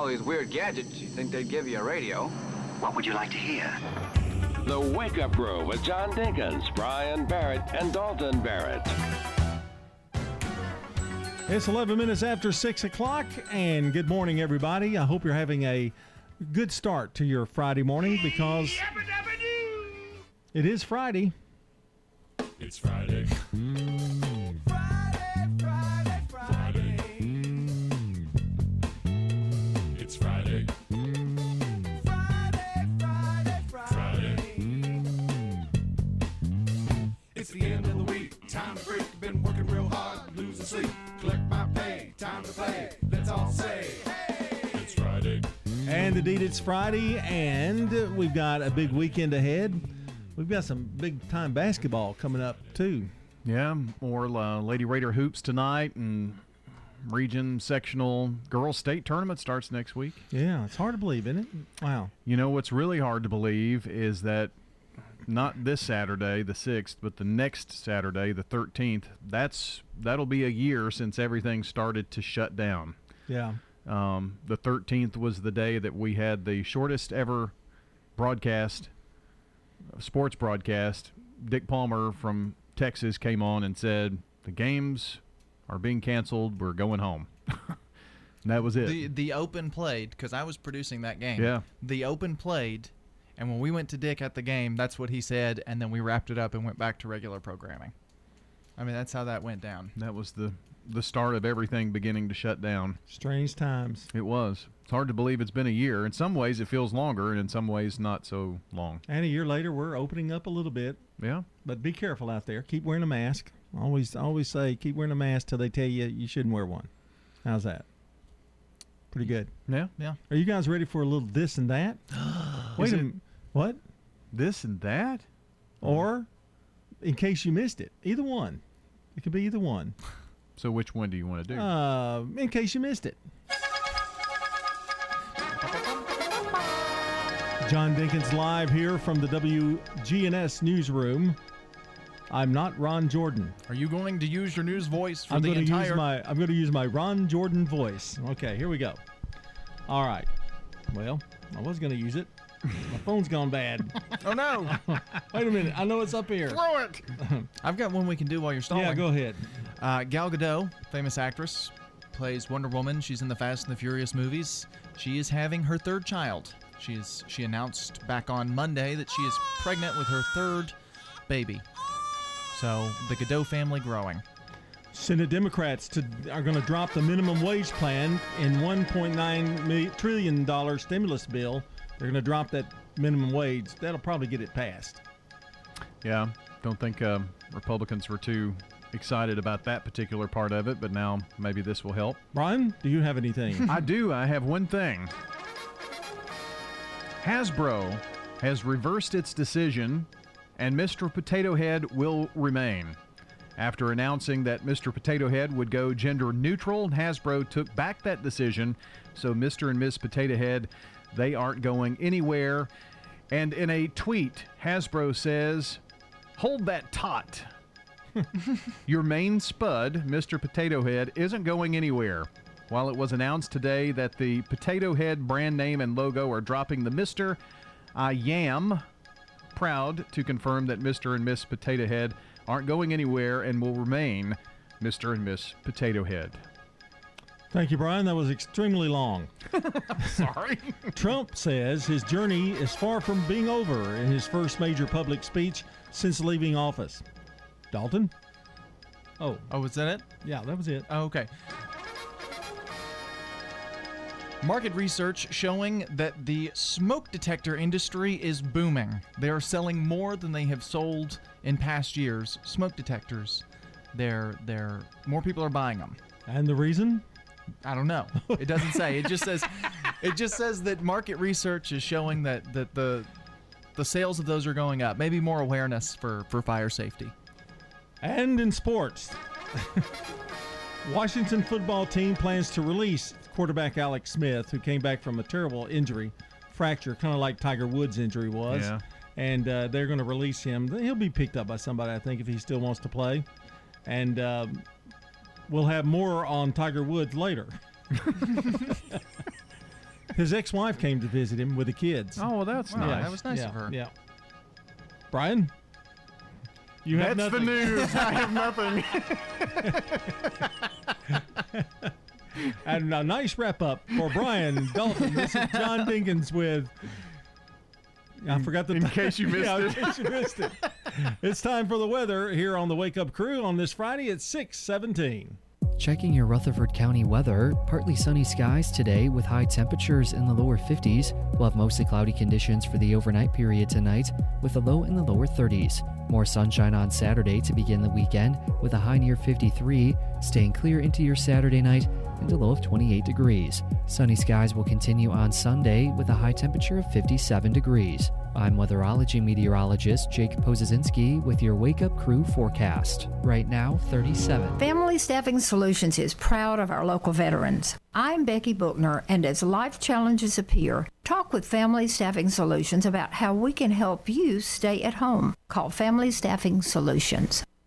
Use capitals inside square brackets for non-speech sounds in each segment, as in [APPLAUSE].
all these weird gadgets, you think they'd give you a radio. What would you like to hear? The Wake Up Crew with John Dinkins, Brian Barrett, and Dalton Barrett. It's 11 minutes after 6 o'clock, and good morning, everybody. I hope you're having a good start to your Friday morning because it is Friday. It's Friday. [LAUGHS] sleep. Collect my pay. Time to play. Let's all say, It's Friday. And indeed, it's Friday, and we've got a big weekend ahead. We've got some big time basketball coming up, too. Yeah, more uh, Lady Raider hoops tonight, and region sectional girls state tournament starts next week. Yeah, it's hard to believe, isn't it? Wow. You know what's really hard to believe is that not this Saturday, the sixth, but the next Saturday, the thirteenth. That's that'll be a year since everything started to shut down. Yeah. Um, the 13th was the day that we had the shortest ever broadcast, sports broadcast. Dick Palmer from Texas came on and said, The games are being canceled. We're going home. [LAUGHS] and that was it. The the open played because I was producing that game. Yeah. The open played, and when we went to Dick at the game, that's what he said, and then we wrapped it up and went back to regular programming. I mean, that's how that went down. that was the, the start of everything beginning to shut down. Strange times. It was. It's hard to believe it's been a year. In some ways, it feels longer, and in some ways, not so long. And a year later, we're opening up a little bit, Yeah. but be careful out there. Keep wearing a mask. Always, always say keep wearing a mask till they tell you you shouldn't wear one. How's that? Pretty good. Yeah. Yeah. Are you guys ready for a little this and that? [GASPS] Wait a minute. What? This and that? Or, in case you missed it, either one. It could be either one. [LAUGHS] So, which one do you want to do? Uh, in case you missed it. John Dinkins live here from the WGNS newsroom. I'm not Ron Jordan. Are you going to use your news voice for I'm the going to entire? use my I'm going to use my Ron Jordan voice. Okay, here we go. All right. Well, I was going to use it. My phone's gone bad. [LAUGHS] oh no! [LAUGHS] Wait a minute. I know it's up here. Throw it. [LAUGHS] I've got one we can do while you're stalling. Yeah, go ahead. Uh, Gal Gadot, famous actress, plays Wonder Woman. She's in the Fast and the Furious movies. She is having her third child. She's she announced back on Monday that she is pregnant with her third baby. So the Gadot family growing. Senate Democrats to, are going to drop the minimum wage plan in 1.9 trillion dollar stimulus bill. They're going to drop that minimum wage. That'll probably get it passed. Yeah, don't think um, Republicans were too excited about that particular part of it, but now maybe this will help. Brian, do you have anything? [LAUGHS] I do. I have one thing. Hasbro has reversed its decision, and Mr. Potato Head will remain. After announcing that Mr. Potato Head would go gender neutral, Hasbro took back that decision. So Mr. and Miss Potato Head, they aren't going anywhere. And in a tweet, Hasbro says, "Hold that tot." [LAUGHS] Your main spud, Mr. Potato Head, isn't going anywhere. While it was announced today that the Potato Head brand name and logo are dropping the Mr., I am proud to confirm that Mr. and Miss Potato Head aren't going anywhere and will remain Mr. and Miss Potato Head. Thank you, Brian. That was extremely long. [LAUGHS] Sorry. [LAUGHS] Trump says his journey is far from being over in his first major public speech since leaving office. Dalton? Oh, Oh, was that it? yeah, that was it. Oh, okay. Market research showing that the smoke detector industry is booming. They are selling more than they have sold in past years. Smoke detectors. They're they're more people are buying them. And the reason? I don't know. It doesn't say. It just says it just says that market research is showing that that the the sales of those are going up. Maybe more awareness for for fire safety. And in sports, [LAUGHS] Washington football team plans to release quarterback Alex Smith, who came back from a terrible injury, fracture, kind of like Tiger Woods' injury was. Yeah. And uh, they're going to release him. He'll be picked up by somebody, I think, if he still wants to play. And um, we'll have more on Tiger Woods later. [LAUGHS] His ex-wife came to visit him with the kids. Oh, well, that's Wow, nice. that was nice yeah, of her. Yeah. Brian, you have That's the nothing. news. I have nothing. [LAUGHS] And a nice wrap up for Brian Dalton. This is John Dinkins with. I forgot the in case you [LAUGHS] missed yeah, in case you missed it. It's time for the weather here on the Wake Up Crew on this Friday at six seventeen. Checking your Rutherford County weather, partly sunny skies today with high temperatures in the lower 50s. We'll have mostly cloudy conditions for the overnight period tonight with a low in the lower 30s. More sunshine on Saturday to begin the weekend with a high near 53, staying clear into your Saturday night and a low of 28 degrees. Sunny skies will continue on Sunday with a high temperature of 57 degrees. I'm weatherology meteorologist Jake Pozesinski with your Wake Up Crew forecast. Right now, 37. Family Staffing Solutions is proud of our local veterans. I'm Becky Bookner, and as life challenges appear, talk with Family Staffing Solutions about how we can help you stay at home. Call Family Staffing Solutions.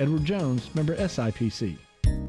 Edward Jones, member SIPC.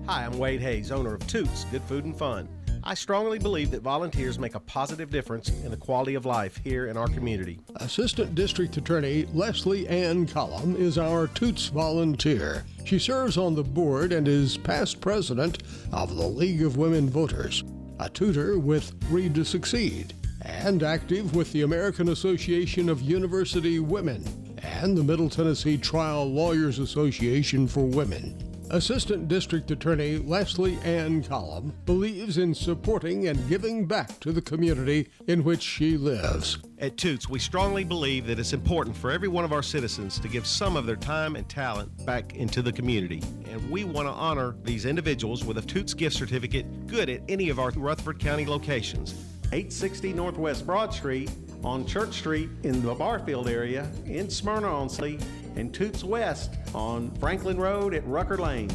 Hi, I'm Wade Hayes, owner of Toots Good Food and Fun. I strongly believe that volunteers make a positive difference in the quality of life here in our community. Assistant District Attorney Leslie Ann Collum is our Toots volunteer. She serves on the board and is past president of the League of Women Voters, a tutor with Read to Succeed, and active with the American Association of University Women and the Middle Tennessee Trial Lawyers Association for Women. Assistant District Attorney Leslie Ann Collum believes in supporting and giving back to the community in which she lives. At Toots, we strongly believe that it's important for every one of our citizens to give some of their time and talent back into the community. And we want to honor these individuals with a Toots gift certificate good at any of our Rutherford County locations. 860 Northwest Broad Street, on Church Street in the Barfield area, in Smyrna on Slee, and Toots West on Franklin Road at Rucker Lane.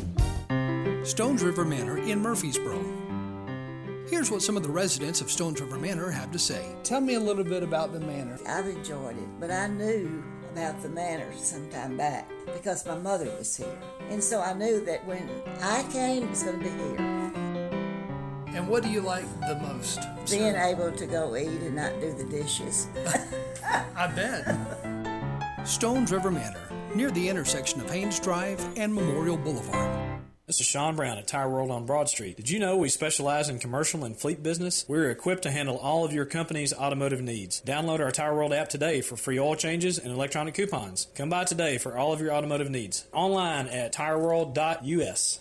Stones River Manor in Murfreesboro. Here's what some of the residents of Stones River Manor have to say. Tell me a little bit about the manor. I've enjoyed it, but I knew about the manor some time back because my mother was here. And so I knew that when I came, it was going to be here. And what do you like the most? Being able to go eat and not do the dishes. [LAUGHS] I bet. Stones River Manor, near the intersection of Haynes Drive and Memorial Boulevard. This is Sean Brown at Tire World on Broad Street. Did you know we specialize in commercial and fleet business? We're equipped to handle all of your company's automotive needs. Download our Tire World app today for free oil changes and electronic coupons. Come by today for all of your automotive needs. Online at tireworld.us.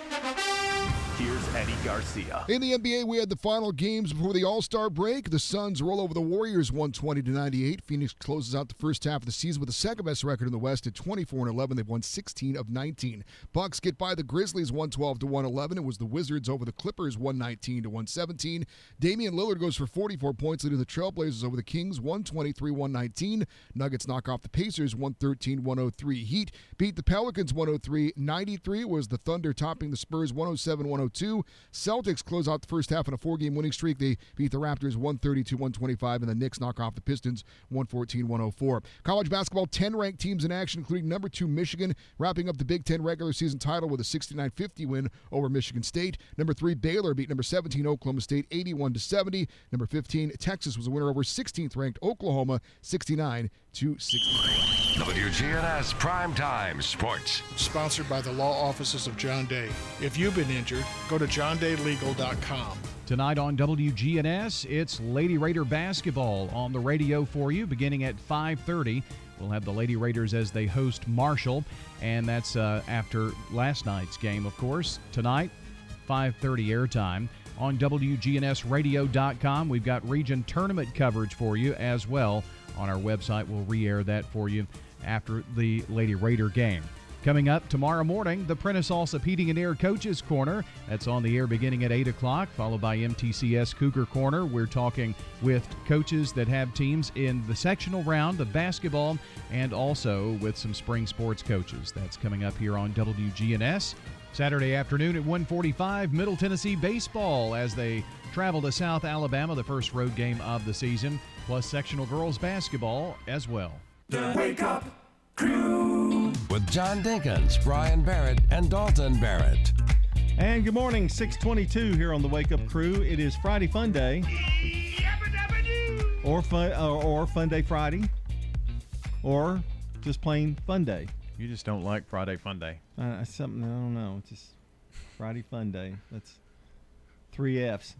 Eddie Garcia. In the NBA, we had the final games before the All Star break. The Suns roll over the Warriors 120 to 98. Phoenix closes out the first half of the season with the second best record in the West at 24 and 11. They've won 16 of 19. Bucks get by the Grizzlies 112 to 111. It was the Wizards over the Clippers 119 to 117. Damian Lillard goes for 44 points, leading the Trailblazers over the Kings 123 119. Nuggets knock off the Pacers 113 103. Heat beat the Pelicans 103 93. Was the Thunder topping the Spurs 107 102. Celtics close out the first half on a four game winning streak. They beat the Raptors 132 125, and the Knicks knock off the Pistons 114 104. College basketball 10 ranked teams in action, including number two Michigan, wrapping up the Big Ten regular season title with a 69 50 win over Michigan State. Number three Baylor beat number 17 Oklahoma State 81 70. Number 15 Texas was a winner over 16th ranked Oklahoma 69 to 64. WGNS Primetime Sports. Sponsored by the law offices of John Day. If you've been injured, go to johndaylegal.com. Tonight on WGNS, it's Lady Raider basketball on the radio for you beginning at 5:30. We'll have the Lady Raiders as they host Marshall, and that's uh, after last night's game, of course. Tonight, 5:30 airtime on WGNSradio.com. We've got region tournament coverage for you as well on our website. We'll re-air that for you after the Lady Raider game. Coming up tomorrow morning, the Prentice Allsup Heating and Air Coaches Corner. That's on the air beginning at 8 o'clock, followed by MTCS Cougar Corner. We're talking with coaches that have teams in the sectional round of basketball and also with some spring sports coaches. That's coming up here on WGNS. Saturday afternoon at 1:45, Middle Tennessee baseball as they travel to South Alabama, the first road game of the season, plus sectional girls basketball as well. The Wake Up Crew. With John Dinkins, Brian Barrett, and Dalton Barrett. And good morning, 622 here on the Wake Up Crew. It is Friday Fun Day. Or fun or, or Fun Day Friday. Or just plain Fun Day. You just don't like Friday Fun Day. Uh, something I don't know. It's just Friday Fun Day. That's three F's.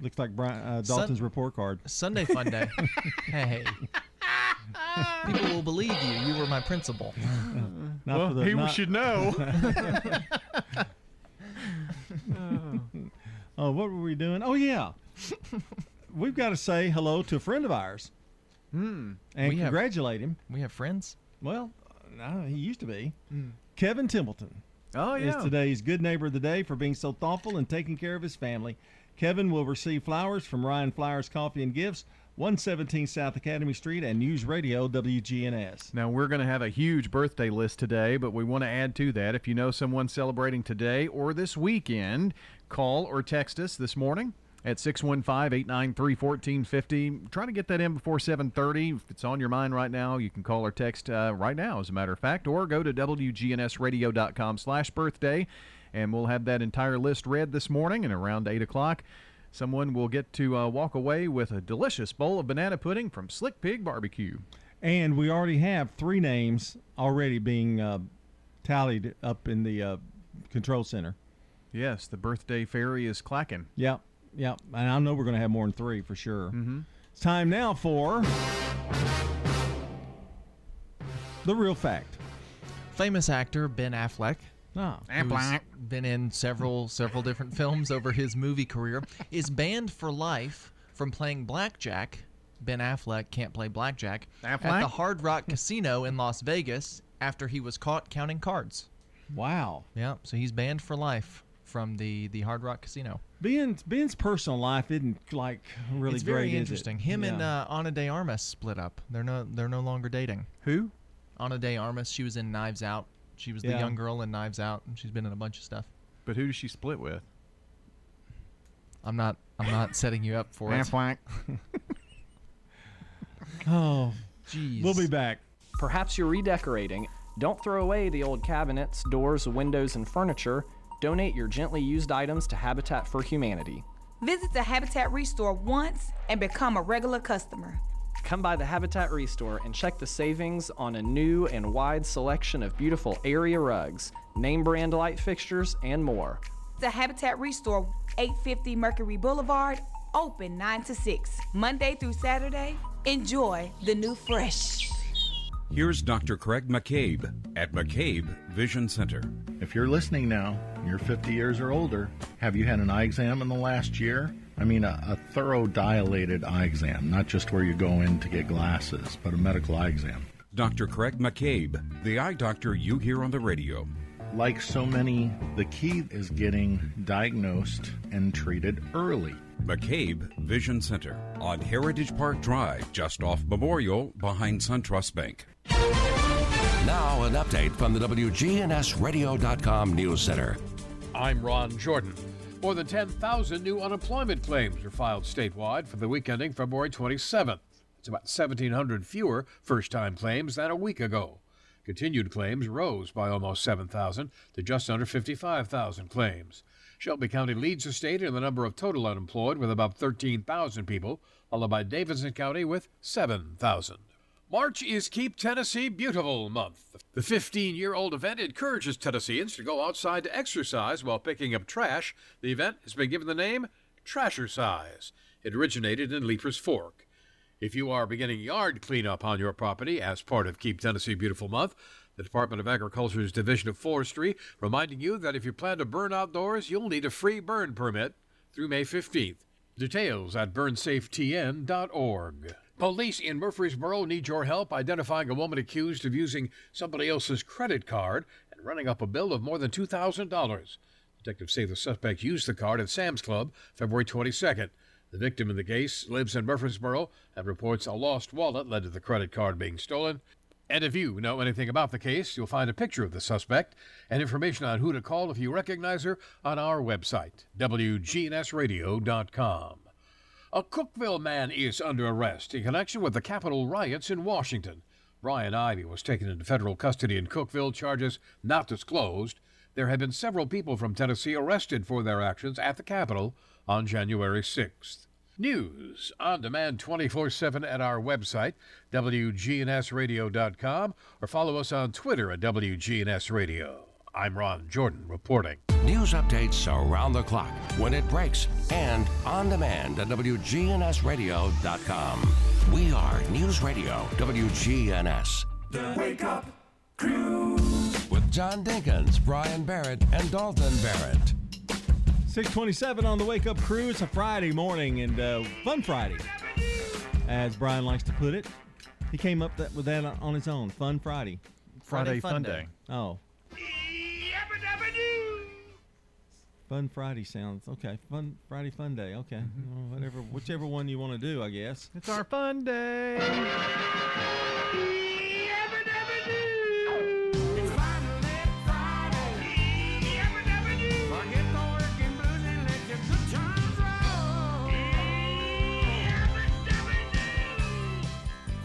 Looks like Brian, uh, Sun- Dalton's report card. Sunday fun day. [LAUGHS] hey. People will believe you. You were my principal. [LAUGHS] Not well, for the- he not- should know. [LAUGHS] oh, what were we doing? Oh yeah, we've got to say hello to a friend of ours. Hmm. And We have- congratulate him. We have friends. Well, he used to be. Mm. Kevin Templeton. Oh yeah. is today's good neighbor of the day for being so thoughtful and taking care of his family. Kevin will receive flowers from Ryan Flowers Coffee and Gifts, 117 South Academy Street, and News Radio WGNS. Now, we're going to have a huge birthday list today, but we want to add to that. If you know someone celebrating today or this weekend, call or text us this morning at 615-893-1450. Try to get that in before 7.30. If it's on your mind right now, you can call or text uh, right now, as a matter of fact, or go to WGNSradio.com slash birthday, and we'll have that entire list read this morning, and around 8 o'clock, someone will get to uh, walk away with a delicious bowl of banana pudding from Slick Pig Barbecue. And we already have three names already being uh, tallied up in the uh, control center. Yes, the birthday fairy is clacking. Yep, yep. And I know we're going to have more than three for sure. Mm-hmm. It's time now for the real fact. Famous actor Ben Affleck. Ah, who's been in several several different films over his movie career, is banned for life from playing blackjack. Ben Affleck can't play blackjack at the Hard Rock Casino in Las Vegas after he was caught counting cards. Wow. Yeah, so he's banned for life from the the Hard Rock Casino. Ben's Ben's personal life isn't like really it's great. very is it? interesting. Him and uh, Ana de Armas split up. They're no they're no longer dating. Who? Ana de Armas. She was in Knives Out. She was the young girl in Knives Out, and she's been in a bunch of stuff. But who does she split with? I'm not I'm not setting you up for it. Affleck. [LAUGHS] Oh, jeez. We'll be back. Perhaps you're redecorating. Don't throw away the old cabinets, doors, windows, and furniture. Donate your gently used items to Habitat for Humanity. Visit the Habitat Restore once and become a regular customer. Come by the Habitat Restore and check the savings on a new and wide selection of beautiful area rugs, name brand light fixtures, and more. The Habitat Restore, 850 Mercury Boulevard, open 9 to 6, Monday through Saturday. Enjoy the new fresh. Here's Dr. Craig McCabe at McCabe Vision Center. If you're listening now, you're 50 years or older, have you had an eye exam in the last year? I mean, a, a thorough dilated eye exam, not just where you go in to get glasses, but a medical eye exam. Dr. Craig McCabe, the eye doctor you hear on the radio. Like so many, the key is getting diagnosed and treated early. McCabe Vision Center on Heritage Park Drive, just off Memorial, behind SunTrust Bank. Now, an update from the WGNSradio.com News Center. I'm Ron Jordan. More than 10,000 new unemployment claims were filed statewide for the week ending February 27th. It's about 1,700 fewer first time claims than a week ago. Continued claims rose by almost 7,000 to just under 55,000 claims. Shelby County leads the state in the number of total unemployed with about 13,000 people, followed by Davidson County with 7,000. March is Keep Tennessee Beautiful Month. The 15 year old event encourages Tennesseans to go outside to exercise while picking up trash. The event has been given the name Trashercise. It originated in Leiper's Fork. If you are beginning yard cleanup on your property as part of Keep Tennessee Beautiful Month, the Department of Agriculture's Division of Forestry reminding you that if you plan to burn outdoors, you'll need a free burn permit through May 15th. Details at burnsafetn.org. Police in Murfreesboro need your help identifying a woman accused of using somebody else's credit card and running up a bill of more than $2,000. Detectives say the suspect used the card at Sam's Club February 22nd. The victim in the case lives in Murfreesboro and reports a lost wallet led to the credit card being stolen. And if you know anything about the case, you'll find a picture of the suspect and information on who to call if you recognize her on our website, WGNSradio.com. A Cookeville man is under arrest in connection with the Capitol riots in Washington. Brian Ivy was taken into federal custody in Cookeville, charges not disclosed. There have been several people from Tennessee arrested for their actions at the Capitol on January 6th. News on demand 24 7 at our website, WGNSradio.com, or follow us on Twitter at WGNSradio. I'm Ron Jordan reporting. News updates around the clock, when it breaks, and on demand at WGNSradio.com. We are News Radio WGNS. The Wake Up Crew. With John Dinkins, Brian Barrett, and Dalton Barrett. 627 on the Wake Up Crew. It's a Friday morning and uh, fun Friday, as Brian likes to put it. He came up that, with that on his own. Fun Friday. Friday Fun Day. Oh. Fun Friday sounds okay. Fun Friday Fun Day. Okay, mm-hmm. Well, whatever, whichever one you want to do, I guess. It's our fun day.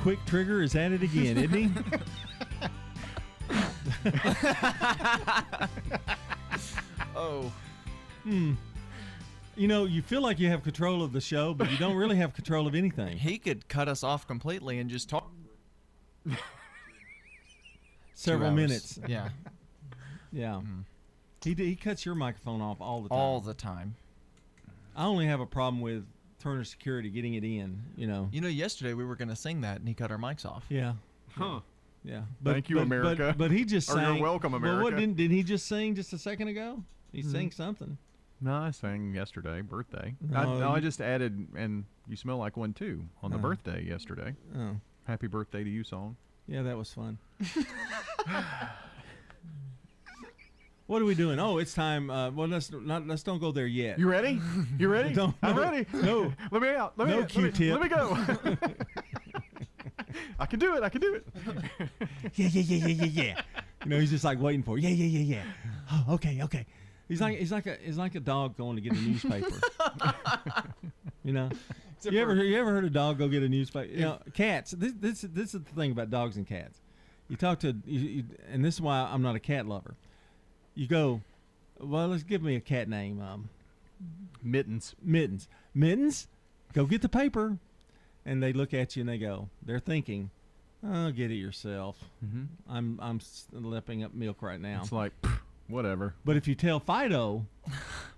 Quick Trigger is at it again, isn't he? [LAUGHS] [LAUGHS] oh. Hmm. You know, you feel like you have control of the show, but you don't really have control of anything. He could cut us off completely and just talk. [LAUGHS] Several hours. minutes. Yeah. [LAUGHS] Yeah. He d- he cuts your microphone off all the time. All the time. I only have a problem with Turner Security getting it in. You know. You know, yesterday we were going to sing that and he cut our mics off. Yeah. Huh. Yeah. Thank you, but, America. But, but he just Or you're sang. welcome, But what America. didn't did he just sing just a second ago? He Mhm. sang something. No, I sang yesterday, birthday. No, I, no, I just added, and you smell like one too on the Oh. birthday yesterday. Oh. Happy birthday to you song. Yeah, that was fun. [LAUGHS] what are we doing? Oh, it's time. Uh, well, let's not let's don't go there yet. You ready? You ready? [LAUGHS] Don't- I'm no, ready. No. [LAUGHS] Let me out. Let me No let me- Q-tip. Let me go. I can do it. I can do it. yeah, yeah, yeah, yeah, yeah, yeah. You know, he's just like waiting for. it. Yeah, yeah, yeah, yeah. Oh, okay, okay. He's like he's like a he's like a dog going to get a newspaper. [LAUGHS] you know. Except you ever you ever heard a dog go get a newspaper? You know, cats. This this this is the thing about dogs and cats. You talk to you, you, and this is why I'm not a cat lover. You go, well, let's give me a cat name. Um, Mittens. Mittens. Mittens. Go get the paper. And they look at you and they go. They're thinking, "Oh, get it yourself." Mhm. I'm I'm lapping up milk right now. It's like whatever. But if you tell Fido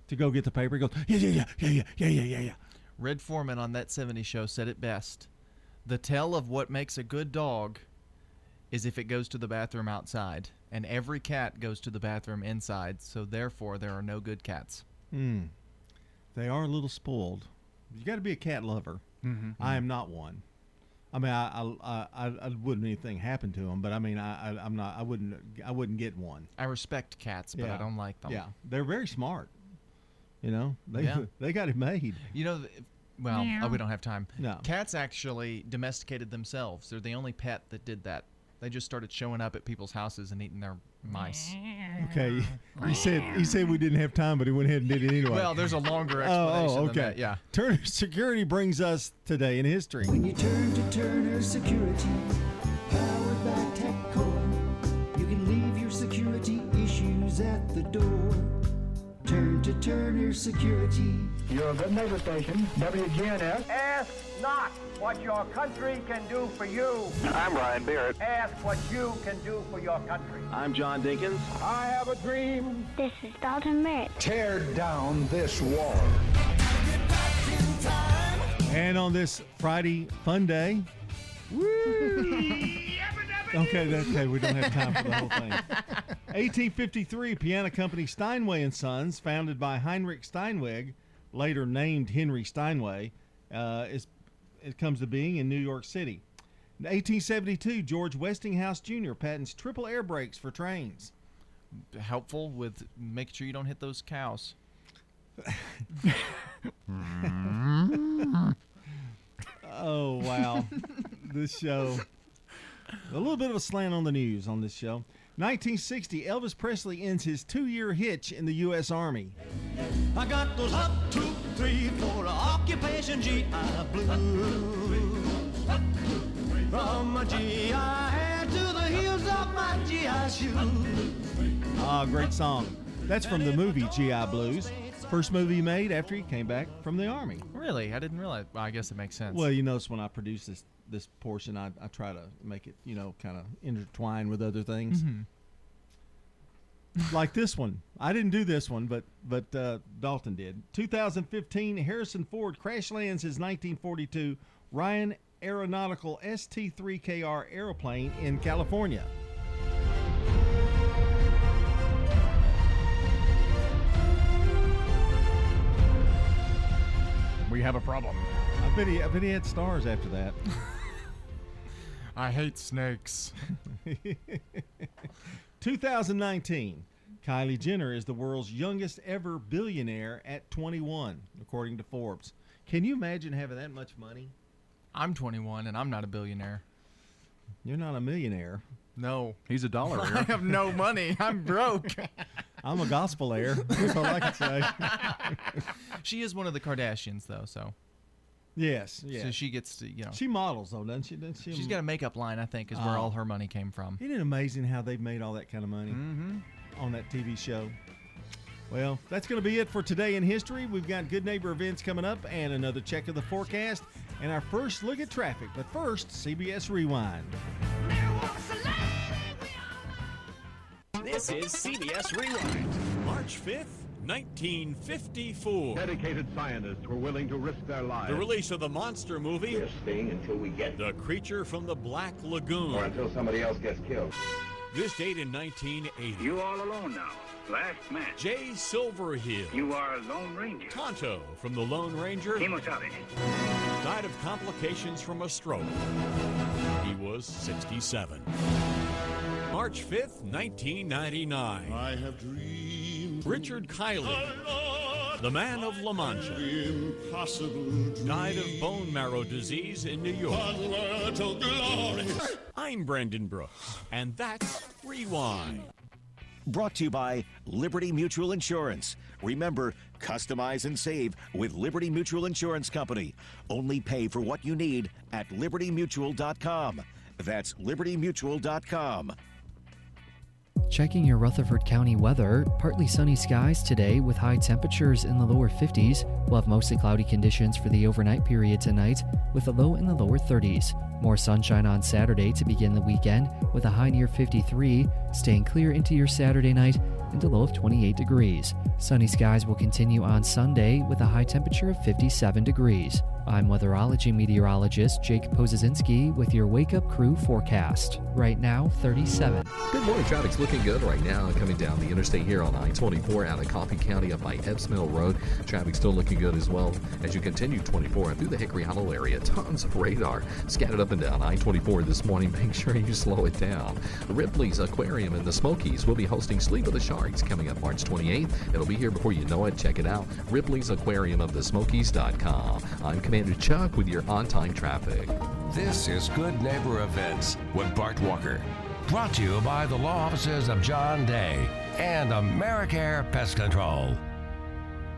to go get the paper, he goes, yeah, yeah, yeah, yeah, yeah, yeah, yeah, yeah, yeah. Red Foreman on that 70s show said it best. The tell of what makes a good dog is if it goes to the bathroom outside, and every cat goes to the bathroom inside, so therefore there are no good cats. Hmm. They are a little spoiled. You got to be a cat lover. Mhm. I am not one. I mean, I I, I, I wouldn't anything happen to them, but I mean, I, I I'm not. I wouldn't. I wouldn't get one. I respect cats, but I don't like them. Yeah, they're very smart. You know, they Yeah. [LAUGHS] they got it made. You know, th- well, oh, we don't have time. No. Cats actually domesticated themselves. They're the only pet that did that. They just started showing up at people's houses and eating their mice. Okay, he said he said we didn't have time, but he went ahead and did it anyway. Well, there's a longer Oh, explanation. oh, than okay. that, Yeah. Turner Security brings us today in history. When you turn to Turner Security, powered by TechCore, you can leave your security issues at the door. Turn to Turner Security. You're a good neighbor station, WGNS. Ask not what your country can do for you. I'm Brian Barrett. Ask what you can do for your country. I'm John Dinkins. I have a dream. This is Dalton Merritt. Tear down this wall. And on this Friday fun day, okay, that's okay. We don't have time for the whole thing. [LAUGHS] 1853, piano company Steinway and Sons, founded by Heinrich Steinweg, later named Henry Steinway, uh, is it comes to being in New York City. In 1872, George Westinghouse Jr. patents triple air brakes for trains. helpful with making sure you don't hit those cows. [LAUGHS] Oh wow, this show. A little bit of a slant on the news on this show. 1960, Elvis Presley ends his two-year hitch in the U.S. Army. I got those up, two, three, four occupation GI blues. From my GI head to the heels of my GI shoes. Ah, great song. That's from the movie GI Blues. First movie he made after he came back from the army. Really, I didn't realize. Well, I guess it makes sense. Well, you notice when I produce this this portion, I, I try to make it, you know, kind of intertwine with other things. Mhm. like this one. I didn't do this one, but but uh, Dalton did. 2015, Harrison Ford crash lands his 1942 Ryan Aeronautical ST3KR airplane in California. We have a problem. I bet he, I bet he had stars after that. [LAUGHS] I hate snakes. [LAUGHS] 2019, Kylie Jenner is the world's youngest ever billionaire at 21, according to Forbes. Can you imagine having that much money? I'm 21 and I'm not a billionaire. You're not a millionaire. No. He's a dollar [LAUGHS] I have no money. I'm broke. [LAUGHS] I'm a gospel heir. That's all I can say. she is one of the Kardashians, though, so. Yes, yeah. So she gets to, you know. She models though, doesn't she? Doesn't she? She's got a makeup line, I think, is where Oh. all her money came from. Isn't it amazing how they've made all that kind of money Mhm. on that TV show? Well, that's going to be it for today in history. We've got good neighbor events coming up and another check of the forecast and our first look at traffic. But first, CBS Rewind. This is CBS Rewind, March 5th, 1954. Dedicated scientists were willing to risk their lives. The release of the monster movie. We're staying until we get The Creature from the Black Lagoon. or until somebody else gets killed. This date in 1980. You all alone now. Last man. Jay Silverheels. You are a Lone Ranger. Tonto from the Lone Ranger. Kemosabe. Died of complications from a stroke. He was 67. March 5th, 1999. I have dreamed. Richard Kiley, the man of La Mancha, died of bone marrow disease in New York. I'm Brendan Brooks, and that's Rewind. Brought to you by Liberty Mutual Insurance. Remember, customize and save with Liberty Mutual Insurance Company. Only pay for what you need at libertymutual.com. That's libertymutual.com. Checking your Rutherford County weather, partly sunny skies today with high temperatures in the lower 50s. We'll have mostly cloudy conditions for the overnight period tonight with a low in the lower 30s. More sunshine on Saturday to begin the weekend with a high near 53, staying clear into your Saturday night and a low of 28 degrees. Sunny skies will continue on Sunday with a high temperature of 57 degrees. I'm weatherology meteorologist Jake Pozesinski with your Wake Up Crew forecast. Right now, 37. Good morning. Traffic's looking good right now coming down the interstate here on I-24 out of Coffee County up by Epps Mill Road. Traffic's still looking good as well as you continue 24 and through the Hickory Hollow area. Tons of radar scattered up and down I-24 this morning. [LAUGHS] Make sure you slow it down. Ripley's Aquarium in the Smokies will be hosting Sleep of the Sharks coming up March 28th. It'll be here before you know it. Check it out. Ripley's Aquarium of the Smokies.com. I'm Commander Chuck with your on-time traffic. This is Good Neighbor Events with Bart Walker. Brought to you by the law offices of John Day and AmeriCare Pest Control.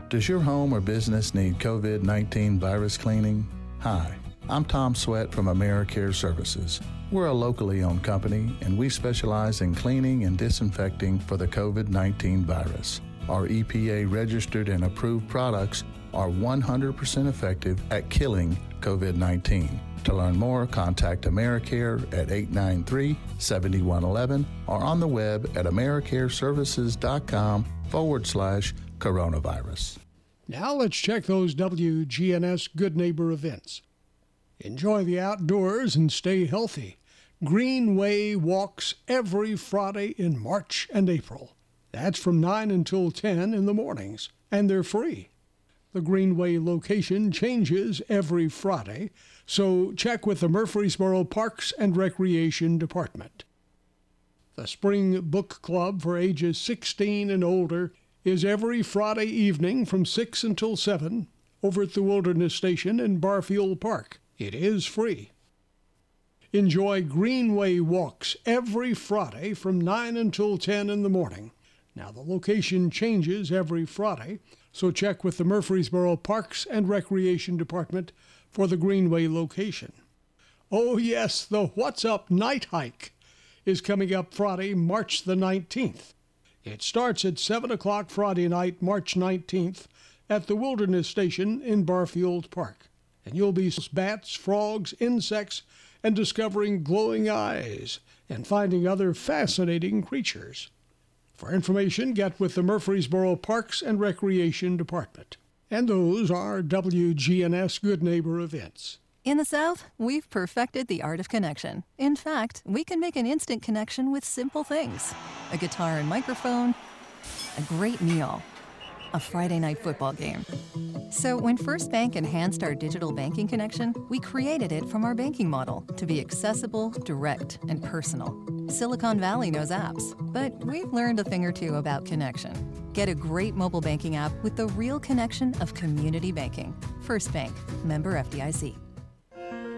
Does your home or business need COVID 19 virus cleaning? Hi, I'm Tom Sweat from AmeriCare Services. We're a locally owned company and we specialize in cleaning and disinfecting for the COVID 19 virus. Our EPA registered and approved products are 100% effective at killing COVID 19. To learn more, contact AmeriCare at 893 7111 or on the web at AmeriCareServices.com forward slash coronavirus. Now let's check those WGNS Good Neighbor events. Enjoy the outdoors and stay healthy. Greenway walks every Friday in March and April. That's from 9 until 10 in the mornings, and they're free. The Greenway location changes every Friday, so check with the Murfreesboro Parks and Recreation Department. The Spring Book Club for ages 16 and older is every Friday evening from 6 until 7 over at the Wilderness Station in Barfield Park. It is free. Enjoy Greenway walks every Friday from 9 until 10 in the morning. Now, the location changes every Friday, so check with the Murfreesboro Parks and Recreation Department for the Greenway location. Oh, yes, the What's Up Night Hike is coming up Friday, March the 19th. It starts at 7 o'clock Friday night, March 19th, at the Wilderness Station in Barfield Park. And you'll be bats, frogs, insects, and discovering glowing eyes and finding other fascinating creatures. For information, get with the Murfreesboro Parks and Recreation Department. And those are WGNS Good Neighbor events. In the South, we've perfected the art of connection. In fact, we can make an instant connection with simple things a guitar and microphone, a great meal, a Friday night football game. So, when First Bank enhanced our digital banking connection, we created it from our banking model to be accessible, direct, and personal. Silicon Valley knows apps, but we've learned a thing or two about connection. Get a great mobile banking app with the real connection of community banking. First Bank, member FDIC.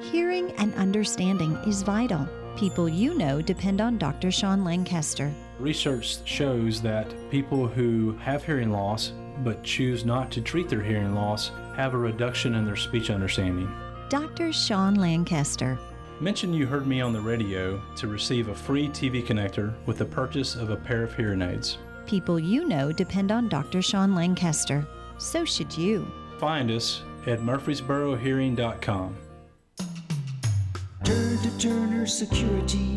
Hearing and understanding is vital. People you know depend on Dr. Sean Lancaster. Research shows that people who have hearing loss but choose not to treat their hearing loss have a reduction in their speech understanding. Dr. Sean Lancaster. Mention you heard me on the radio to receive a free TV connector with the purchase of a pair of hearing aids. People you know depend on Dr. Sean Lancaster. So should you. Find us at murfreesborohearing.com. Turn to Turner Security.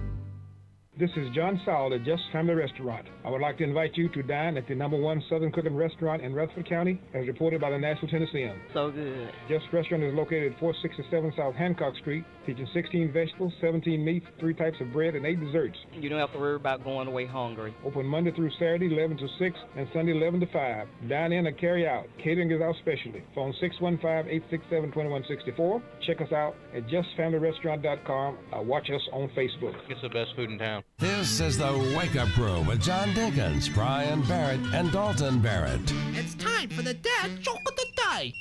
This is John Sowell at Just Family Restaurant. I would like to invite you to dine at the number one Southern Cooking Restaurant in Rutherford County, as reported by the Nashville Tennessean. So good. Just Restaurant is located at 467 South Hancock Street, featuring 16 vegetables, 17 meats, three types of bread, and eight desserts. You don't have to worry about going away hungry. Open Monday through Saturday, 11 to 6, and Sunday, 11 to 5. Dine in or carry out. Catering is our specialty. Phone 615-867-2164. Check us out at justfamilyrestaurant.com or watch us on Facebook. It's the best food in town. This is the Wake Up Crew with John Dinkins, Brian Barrett, and Dalton Barrett. It's time for the dad joke of the day.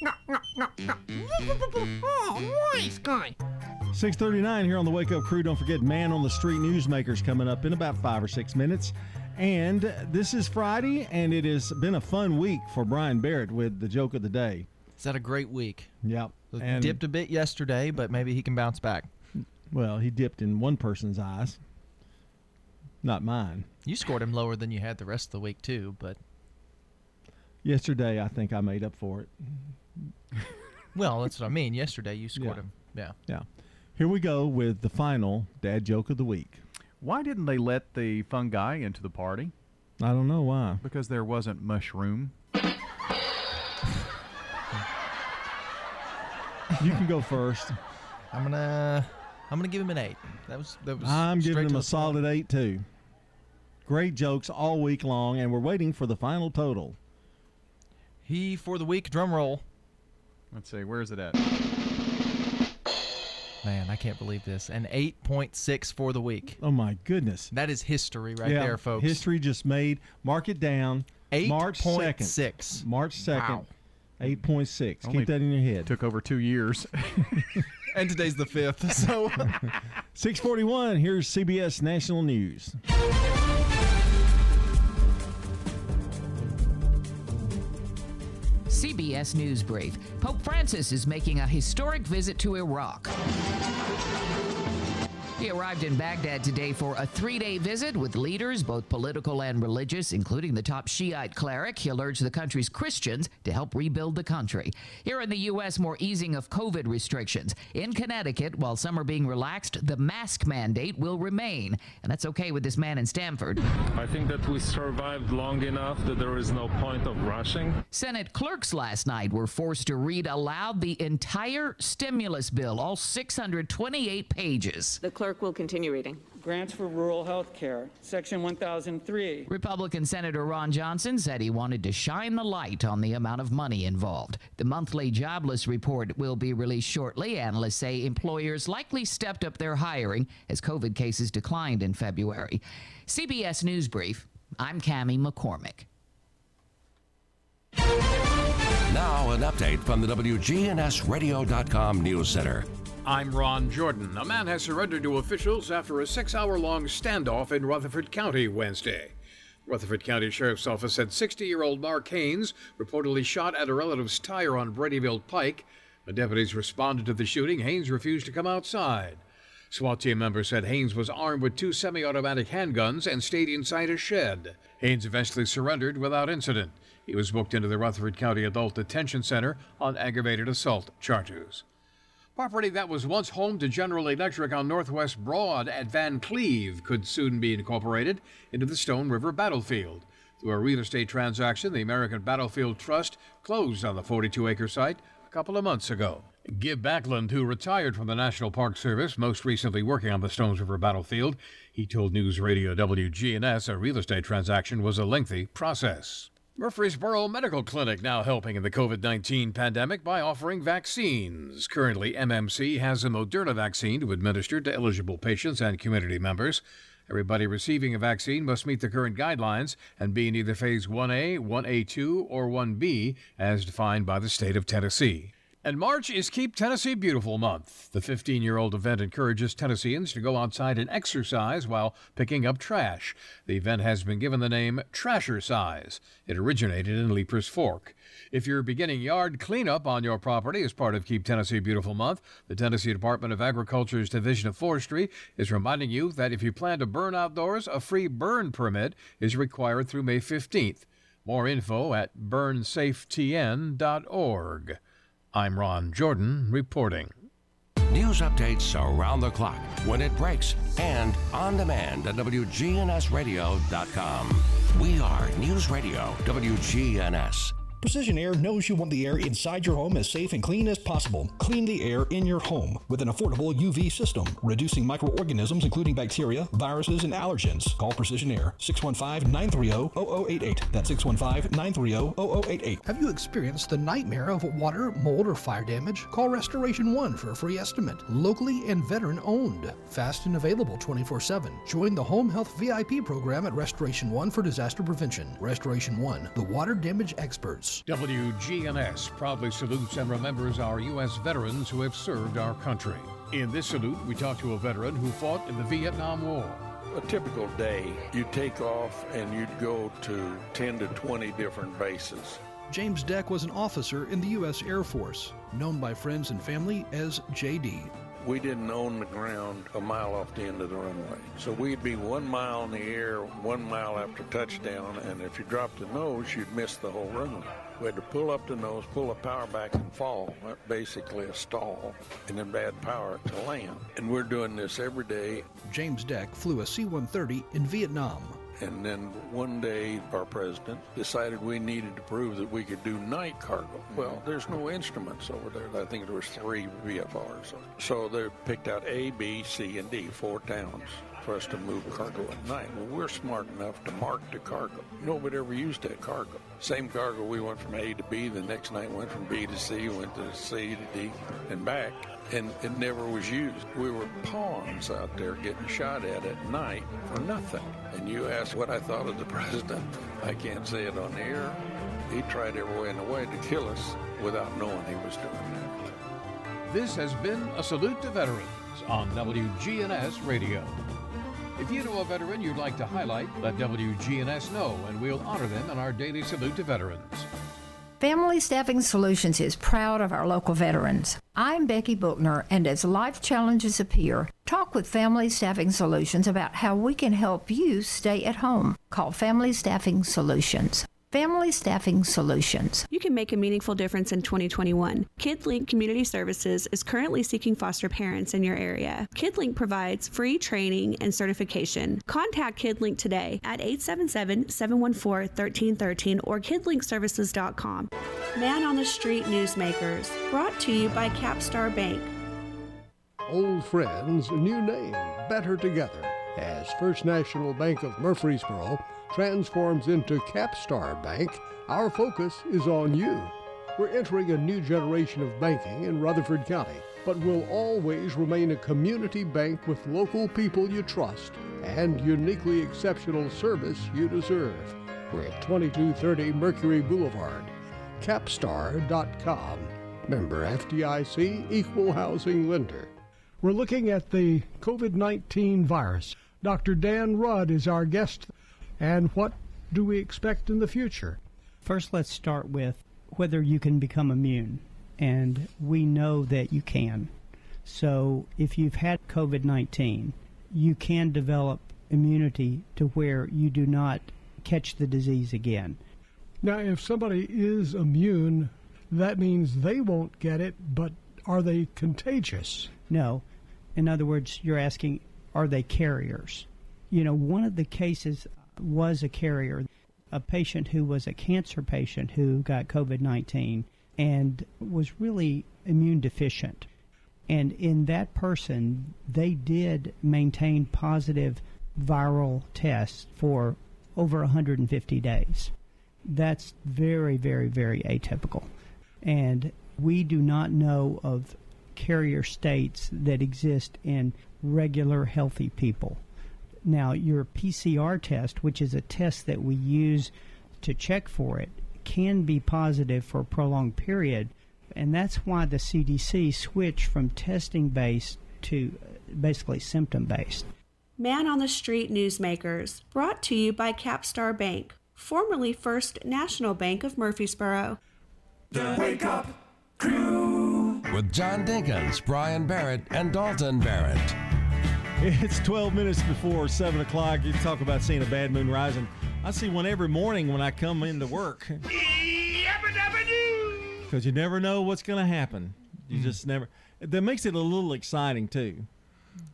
Oh, nice guy. 639 here on the Wake Up Crew. Don't forget Man on the Street Newsmakers coming up in about five or six minutes. And this is Friday, and it has been a fun week for Brian Barrett with the joke of the day. Is that a great week? Yep. And dipped a bit yesterday, but maybe he can bounce back. Well, he dipped in one person's eyes, not mine. You scored him lower than you had the rest of the week too, but Yesterday, I think I made up for it. well, that's what I mean. Yesterday you scored Yeah. him. Yeah. Yeah. Here we go with the final dad joke of the week. Why didn't they let the fungi into the party? I don't know why. Because there wasn't mushroom. You can go first. I'm gonna I'm gonna give him an eight. That was that was. I'm giving him a the solid eight too. Great jokes all week long, and we're waiting for the final total. He for the week drum roll. Let's see, where is it at? Man, I can't believe this. An 8.6 for the week. Oh my goodness. That is history right yeah, there, folks. History just made. Mark it down. March 2nd. 8.6. March 2nd. Wow. 8.6. Only Keep that in your head. Took over two years. [LAUGHS] and today's the fifth. [LAUGHS] So 641. Here's CBS National News. CBS News Brief. Pope Francis is making a historic visit to Iraq. He arrived in Baghdad today for a three day visit with leaders, both political and religious, including the top Shiite cleric. He'll urge the country's Christians to help rebuild the country. Here in the U.S., more easing of COVID restrictions. In Connecticut, while some are being relaxed, the mask mandate will remain. And that's okay with this man in Stamford. I think that we survived long enough that there is no point of rushing. Senate clerks last night were forced to read aloud the entire stimulus bill, all 628 pages. The clerk will continue reading. Grants for rural health care, Section 1003. Republican Senator Ron Johnson said he wanted to shine the light on the amount of money involved. The monthly jobless report will be released shortly. Analysts say employers likely stepped up their hiring as COVID cases declined in February. CBS News Brief. I'm Cami McCormick. Now, an update from the WGNSradio.com News Center. I'm Ron Jordan. A man has surrendered to officials after a six hour long standoff in Rutherford County Wednesday. Rutherford County Sheriff's Office said 60 year old Mark Haynes reportedly shot at a relative's tire on Bradyville Pike. When deputies responded to the shooting, Haynes refused to come outside. SWAT team members said Haynes was armed with two semi automatic handguns and stayed inside a shed. Haynes eventually surrendered without incident. He was booked into the Rutherford County Adult Detention Center on aggravated assault charges. Property that was once home to General Electric on Northwest Broad at Van Cleve could soon be incorporated into the Stone River Battlefield. Through a real estate transaction, the American Battlefield Trust closed on the 42 acre site a couple of months ago. Gib Backlund, who retired from the National Park Service, most recently working on the Stones River Battlefield, he told News Radio WGNS a real estate transaction was a lengthy process. Murfreesboro Medical Clinic now helping in the COVID 19 pandemic by offering vaccines. Currently, MMC has a Moderna vaccine to administer to eligible patients and community members. Everybody receiving a vaccine must meet the current guidelines and be in either Phase 1A, 1A2, or 1B as defined by the state of Tennessee. And March is Keep Tennessee Beautiful Month. The 15 year old event encourages Tennesseans to go outside and exercise while picking up trash. The event has been given the name Trashercise. It originated in Leiper's Fork. If you're beginning yard cleanup on your property as part of Keep Tennessee Beautiful Month, the Tennessee Department of Agriculture's Division of Forestry is reminding you that if you plan to burn outdoors, a free burn permit is required through May 15th. More info at burnsafetn.org. I'm Ron Jordan reporting. News updates around the clock, when it breaks, and on demand at WGNSradio.com. We are News Radio WGNS. Precision Air knows you want the air inside your home as safe and clean as possible. Clean the air in your home with an affordable UV system, reducing microorganisms including bacteria, viruses, and allergens. Call Precision Air 615-930-0088. That's 615-930-0088. Have you experienced the nightmare of water, mold, or fire damage? Call Restoration One for a free estimate. Locally and veteran owned. Fast and available 24-7. Join the Home Health VIP program at Restoration One for disaster prevention. Restoration One, the water damage experts. WGNS proudly salutes and remembers our U.S. veterans who have served our country. In this salute, we talk to a veteran who fought in the Vietnam War. A typical day, you'd take off and you'd go to 10 to 20 different bases. James Deck was an officer in the U.S. Air Force, known by friends and family as JD. We didn't own the ground a mile off the end of the runway. So we'd be one mile in the air, one mile after touchdown, and if you dropped the nose, you'd miss the whole runway. We had to pull up the nose, pull the power back, and fall. Basically a stall, and then bad power to land. And we're doing this every day. James Deck flew a C 130 in Vietnam. And then one day, our president decided we needed to prove that we could do night cargo. Well, mm-hmm. there's no instruments over there. I think there was three VFRs. So they picked out A, B, C, and D, four towns for us to move cargo at night. Well, we're smart enough to mark the cargo. Nobody ever used that cargo. Same cargo, we went from A to B. The next night went from B to C, went to C to D, and back and it never was used. We were pawns out there getting shot at at night for nothing. And you asked what I thought of the [LAUGHS] president. I can't say it on the air. He tried every way in the way to kill us without knowing he was doing that. This has been a salute to veterans on WGNS Radio. If you know a veteran you'd like to highlight, let WGNS know and we'll honor them in our daily salute to veterans. Family Staffing Solutions is proud of our local veterans. I'm Becky Bookner, and as life challenges appear, talk with Family Staffing Solutions about how we can help you stay at home. Call Family Staffing Solutions. Family Staffing Solutions. You can make a meaningful difference in 2021. KidLink Community Services is currently seeking foster parents in your area. KidLink provides free training and certification. Contact KidLink today at 877-714-1313 or kidlinkservices.com. Man on the Street Newsmakers, brought to you by Capstar Bank. Old friends, new name, better together. As First National Bank of Murfreesboro transforms into Capstar Bank, our focus is on you. We're entering a new generation of banking in Rutherford County, but will always remain a community bank with local people you trust and uniquely exceptional service you deserve. We're at 2230 Mercury Boulevard. Capstar.com. Member FDIC Equal Housing Lender. We're looking at the COVID 19 virus. Dr. Dan Rudd is our guest. And what do we expect in the future? First, let's start with whether you can become immune. And we know that you can. So, if you've had COVID 19, you can develop immunity to where you do not catch the disease again. Now, if somebody is immune, that means they won't get it, but are they contagious? No. In other words, you're asking, are they carriers? You know, one of the cases was a carrier, a patient who was a cancer patient who got COVID 19 and was really immune deficient. And in that person, they did maintain positive viral tests for over 150 days. That's very, very, very atypical. And we do not know of carrier states that exist in regular healthy people. Now, your PCR test, which is a test that we use to check for it, can be positive for a prolonged period. And that's why the CDC switched from testing based to uh, basically symptom based. Man on the Street Newsmakers, brought to you by Capstar Bank, formerly First National Bank of Murfreesboro. The Wake Up Crew with John Dinkins, Brian Barrett, and Dalton Barrett. It's 12 minutes before 7 o'clock. You talk about seeing a bad moon rising. I see one every morning when I come into work. Because you never know what's going to happen. You hmm. just never. That makes it a little exciting, too.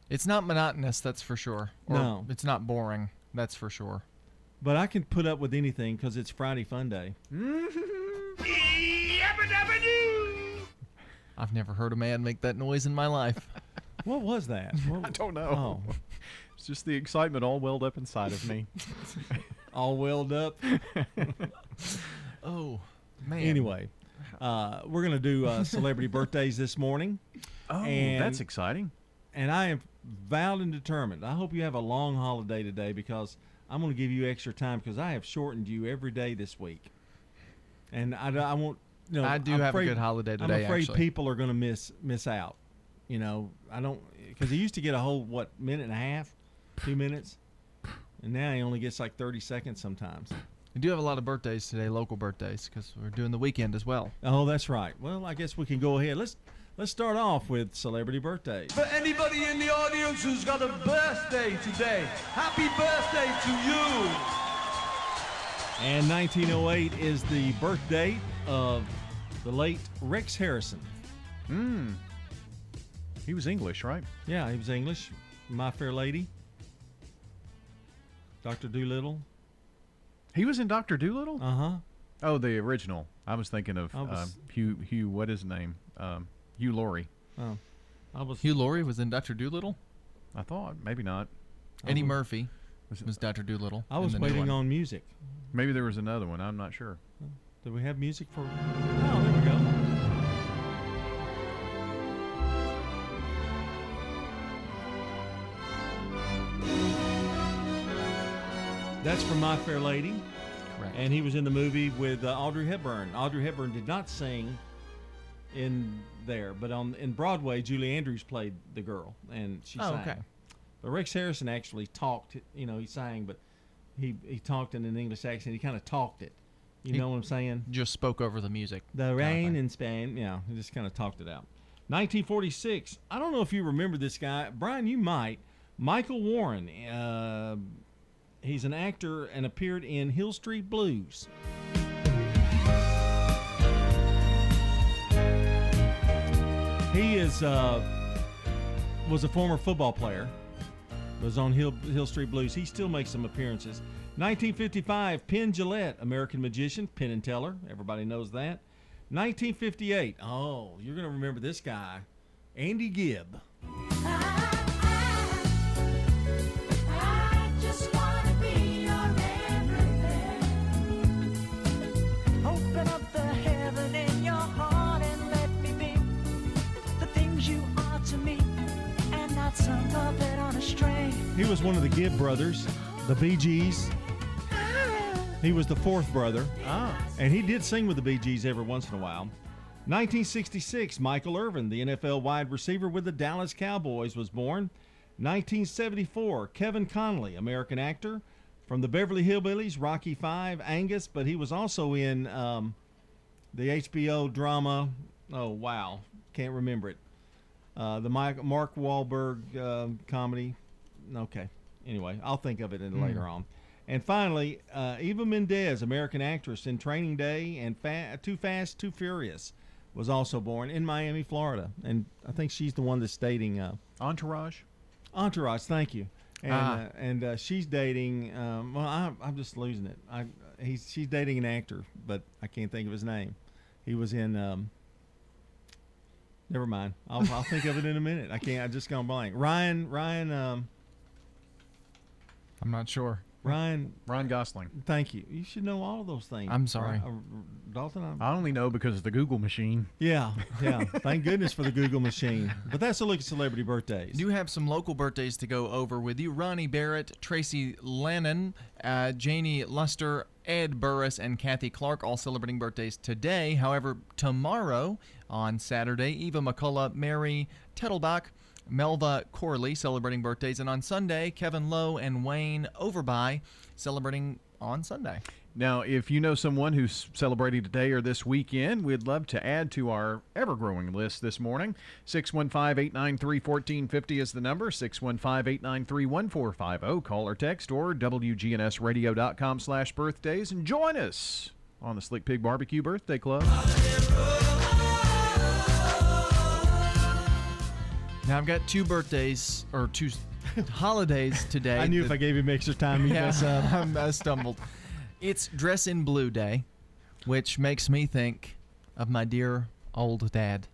It's not monotonous, that's for sure. Or No. It's not boring, that's for sure. But I can put up with anything because it's Friday Fun Day. [LAUGHS] I've never heard a man make that noise in my life. [LAUGHS] What was that? [LAUGHS] I don't know. Oh. [LAUGHS] It's just the excitement all welled up inside of me. [LAUGHS] All welled up. oh, man. Anyway, uh, we're going to do uh, celebrity birthdays this morning. Oh, And- that's exciting. And I am vowed and determined. I hope you have a long holiday today because I'm going to give you extra time because I have shortened you every day this week. And I, I won't. You know, I do I'm have a good holiday today. I'm afraid actually. people are going to miss miss out. You know, I don't because he used to get a whole what minute and a half, two minutes, and now he only gets like 30 seconds sometimes. We do have a lot of birthdays today, local birthdays, because we're doing the weekend as well. Oh, that's right. Well, I guess we can go ahead. Let's let's start off with celebrity birthdays. For anybody in the audience who's got a birthday today, happy birthday to you. And 1908 is the birth date of the late Rex Harrison. Hmm. He was English, right? Yeah, he was English. My Fair Lady. Doctor Dolittle. He was in Doctor Dolittle. Uh huh. Oh, the original. I was thinking of was- uh, Hugh. Hugh. What is his name? Um, Hugh Laurie. Oh, I was. Hugh Laurie was in Doctor Dolittle. I thought maybe not. Eddie was- Murphy was, Doctor Dolittle. I was waiting on music. Maybe there was another one. I'm not sure. Do we have music for? Oh, there we go. That's from My Fair Lady. Correct. And he was in the movie with uh, Audrey Hepburn. Audrey Hepburn did not sing in there, but on in Broadway, Julie Andrews played the girl, and she Oh, sang. okay. But Rex Harrison actually talked. You know, he sang, but he he talked in an English accent. He kind of talked it. You He know what I'm saying? Just spoke over the music. The rain in Spain. Yeah, he just kind of talked it out. 1946. I don't know if you remember this guy, Brian. You might. Michael Warren. Uh, he's an actor and appeared in Hill Street Blues. He is uh, was a former football player. Was on Hill Hill Street Blues. He still makes some appearances. 1955, Penn Jillette, American magician, Penn and Teller. Everybody knows that. 1958. Oh, you're gonna remember this guy, Andy Gibb. Was one of the Gibb brothers, the Bee Gees. He was the fourth brother. Ah. And he did sing with the Bee Gees every once in a while. 1966, Michael Irvin, the NFL wide receiver with the Dallas Cowboys, was born. 1974, Kevin Connolly, American actor from the Beverly Hillbillies, Rocky Five, Angus, but he was also in um, the HBO drama. Oh wow, can't remember it. Uh, the Mike, Mark Wahlberg um comedy. Okay, anyway, I'll think of it in Hmm. later on. And finally, uh, Eva Mendes, American actress in Training Day and Fa- Too Fast, Too Furious, was also born in Miami, Florida, and I think she's the one that's dating uh, Entourage. Entourage. Thank you. And Ah. uh, and uh, she's dating. Um, well, I, I'm just losing it. I he's she's dating an actor, but I can't think of his name. He was in. Um, never mind. I'll, I'll think of it in a minute. I can't. I just gone blank. Ryan. Ryan. Um, I'm not sure. Ryan. Ryan Gosling. Thank you. You should know all of those things. I'm sorry. Uh, Dalton. I'm, I only know because of the Google machine. yeah. [LAUGHS] Yeah. Thank goodness for the Google machine. But that's a look at celebrity birthdays. Do have some local birthdays to go over with you. Ronnie Barrett, Tracy Lennon, uh, Janie Luster, Ed Burris, and Kathy Clark all celebrating birthdays today. However, tomorrow on Saturday, Eva McCullough, Mary Tettelbach, Melva Corley celebrating birthdays, and on Sunday, Kevin Lowe and Wayne Overby celebrating on Sunday. Now, if you know someone who's celebrating today or this weekend, we'd love to add to our ever growing list this morning. 615 893 1450 is the number. 615 893 1450. Call or text or WGNSradio.com slash birthdays and join us on the Slick Pig Barbecue Birthday Club. Now, I've got two birthdays, or two [LAUGHS] holidays today. [LAUGHS] I knew if I gave him extra time, he'd yeah, mess up. I'm- [LAUGHS] I stumbled. It's Dress in Blue Day, which makes me think of my dear old dad,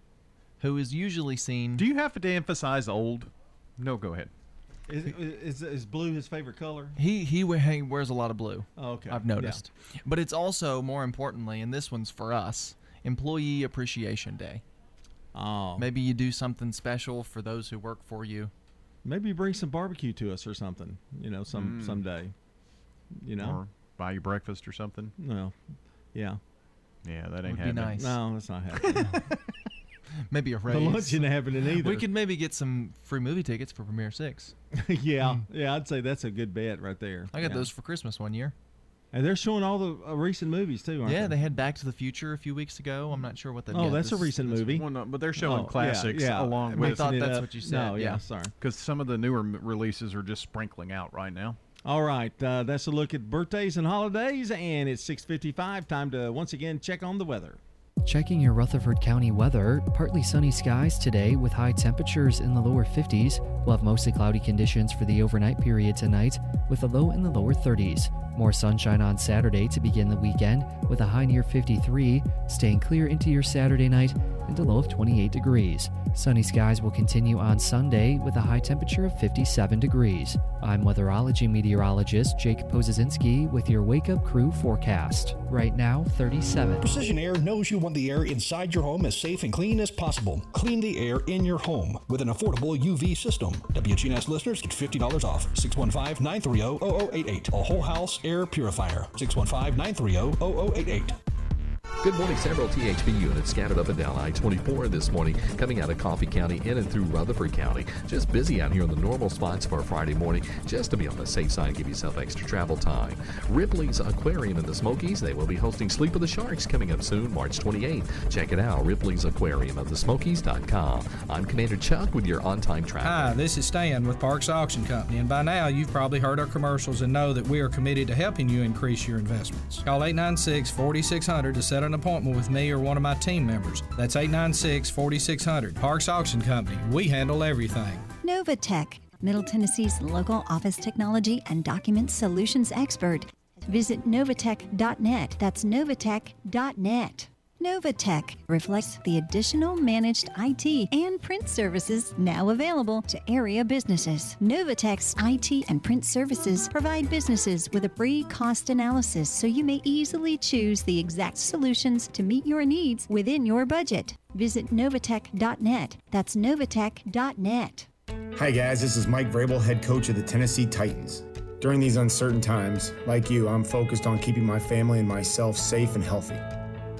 who is usually seen. Do you have to emphasize old? No, go ahead. Is, is, is blue his favorite color? He he, he wears a lot of blue. Oh, okay. I've Yeah. noticed. But it's also more importantly, and this one's for us, Employee Appreciation Day. Oh. Maybe you do something special for those who work for you. Maybe you bring some barbecue to us or something. You know, some Mm. someday. You know. Or buy you breakfast or something. No. Yeah. Yeah, that ain't Would be happening. nice. No, that's not happening. [LAUGHS] Maybe a raise. The raise. lunch ain't happening either. We could maybe get some free movie tickets for Premiere Six. [LAUGHS] yeah, yeah, I'd say that's a good bet right there. I got Yeah. those for Christmas one year. And they're showing all the uh, recent movies too, aren't yeah, they? they had Back to the Future a few weeks ago. I'm not sure what they. Oh, that's a recent movie. Well, no, but they're showing Oh, yeah, classics yeah. along I with. thought it that's up. what you said, No, yeah, yeah. sorry. Because some of the newer m- releases are just sprinkling out right now. All right, uh, that's a look at birthdays and holidays, and it's 6:55. Time to once again check on the weather. Checking your Rutherford County weather, partly sunny skies today with high temperatures in the lower 50s. We'll have mostly cloudy conditions for the overnight period tonight with a low in the lower 30s. More sunshine on Saturday to begin the weekend with a high near 53, staying clear into your Saturday night and a low of 28 degrees. Sunny skies will continue on Sunday with a high temperature of 57 degrees. I'm weatherology meteorologist Jake Pozesinski with your Wake Up Crew forecast. Right now, 37. Precision Air knows you want the air inside your home as safe and clean as possible. Clean the air in your home with an affordable UV system. WGNS listeners get $50 off. 615 930 0088. A whole house air purifier. 615 930 0088. Good morning. Several THP units scattered up and down I 24 this morning, coming out of Coffee County in and through Rutherford County. Just busy out here on the normal spots for a Friday morning, just to be on the safe side, and give yourself extra travel time. Ripley's Aquarium in the Smokies, they will be hosting Sleep of the Sharks coming up soon, March 28th. Check it out, Ripley's Aquarium of the Smokies.com. I'm Commander Chuck with your on time traffic. Hi, this is Stan with Parks Auction Company, and by now you've probably heard our commercials and know that we are committed to helping you increase your investments. Call 896 4600 to set an appointment with me or one of my team members. That's 896 4600. Parks Auction Company. We handle everything. Novatech, Middle Tennessee's local office technology and document solutions expert. Visit novatech.net. That's novatech.net. Novatech reflects the additional managed IT and print services now available to area businesses. Novatech's IT and print services provide businesses with a free cost analysis so you may easily choose the exact solutions to meet your needs within your budget. Visit novatech.net. That's novatech.net. Hi, guys, this is Mike Vrabel, head coach of the Tennessee Titans. During these uncertain times, like you, I'm focused on keeping my family and myself safe and healthy.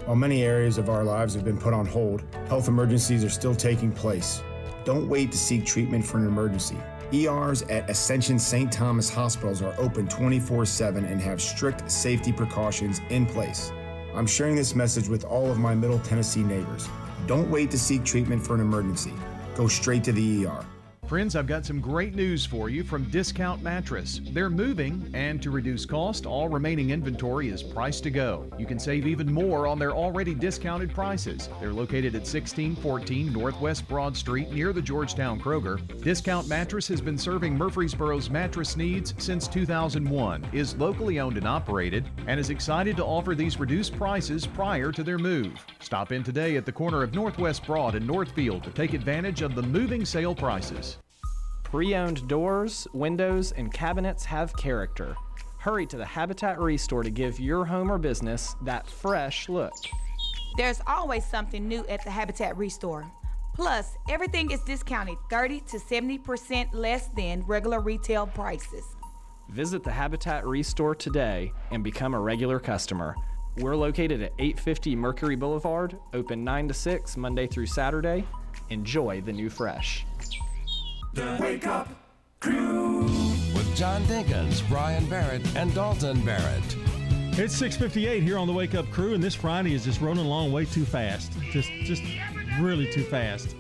While many areas of our lives have been put on hold, health emergencies are still taking place. Don't wait to seek treatment for an emergency. ERs at Ascension St. Thomas hospitals are open 24 7 and have strict safety precautions in place. I'm sharing this message with all of my Middle Tennessee neighbors. Don't wait to seek treatment for an emergency. Go straight to the ER. Friends, I've got some great news for you from Discount Mattress. They're moving, and to reduce cost, all remaining inventory is priced to go. You can save even more on their already discounted prices. They're located at 1614 Northwest Broad Street near the Georgetown Kroger. Discount Mattress has been serving Murfreesboro's mattress needs since 2001, is locally owned and operated, and is excited to offer these reduced prices prior to their move. Stop in today at the corner of Northwest Broad and Northfield to take advantage of the moving sale prices. Pre owned doors, windows, and cabinets have character. Hurry to the Habitat Restore to give your home or business that fresh look. There's always something new at the Habitat Restore. Plus, everything is discounted 30 to 70% less than regular retail prices. Visit the Habitat Restore today and become a regular customer. We're located at 850 Mercury Boulevard, open 9 to 6 Monday through Saturday. Enjoy the new fresh. The Wake Up Crew with John Dinkins, Brian Barrett, and Dalton Barrett. It's 6:58 here on the Wake Up Crew, and this Friday is just rolling along way too fast, just just really too fast.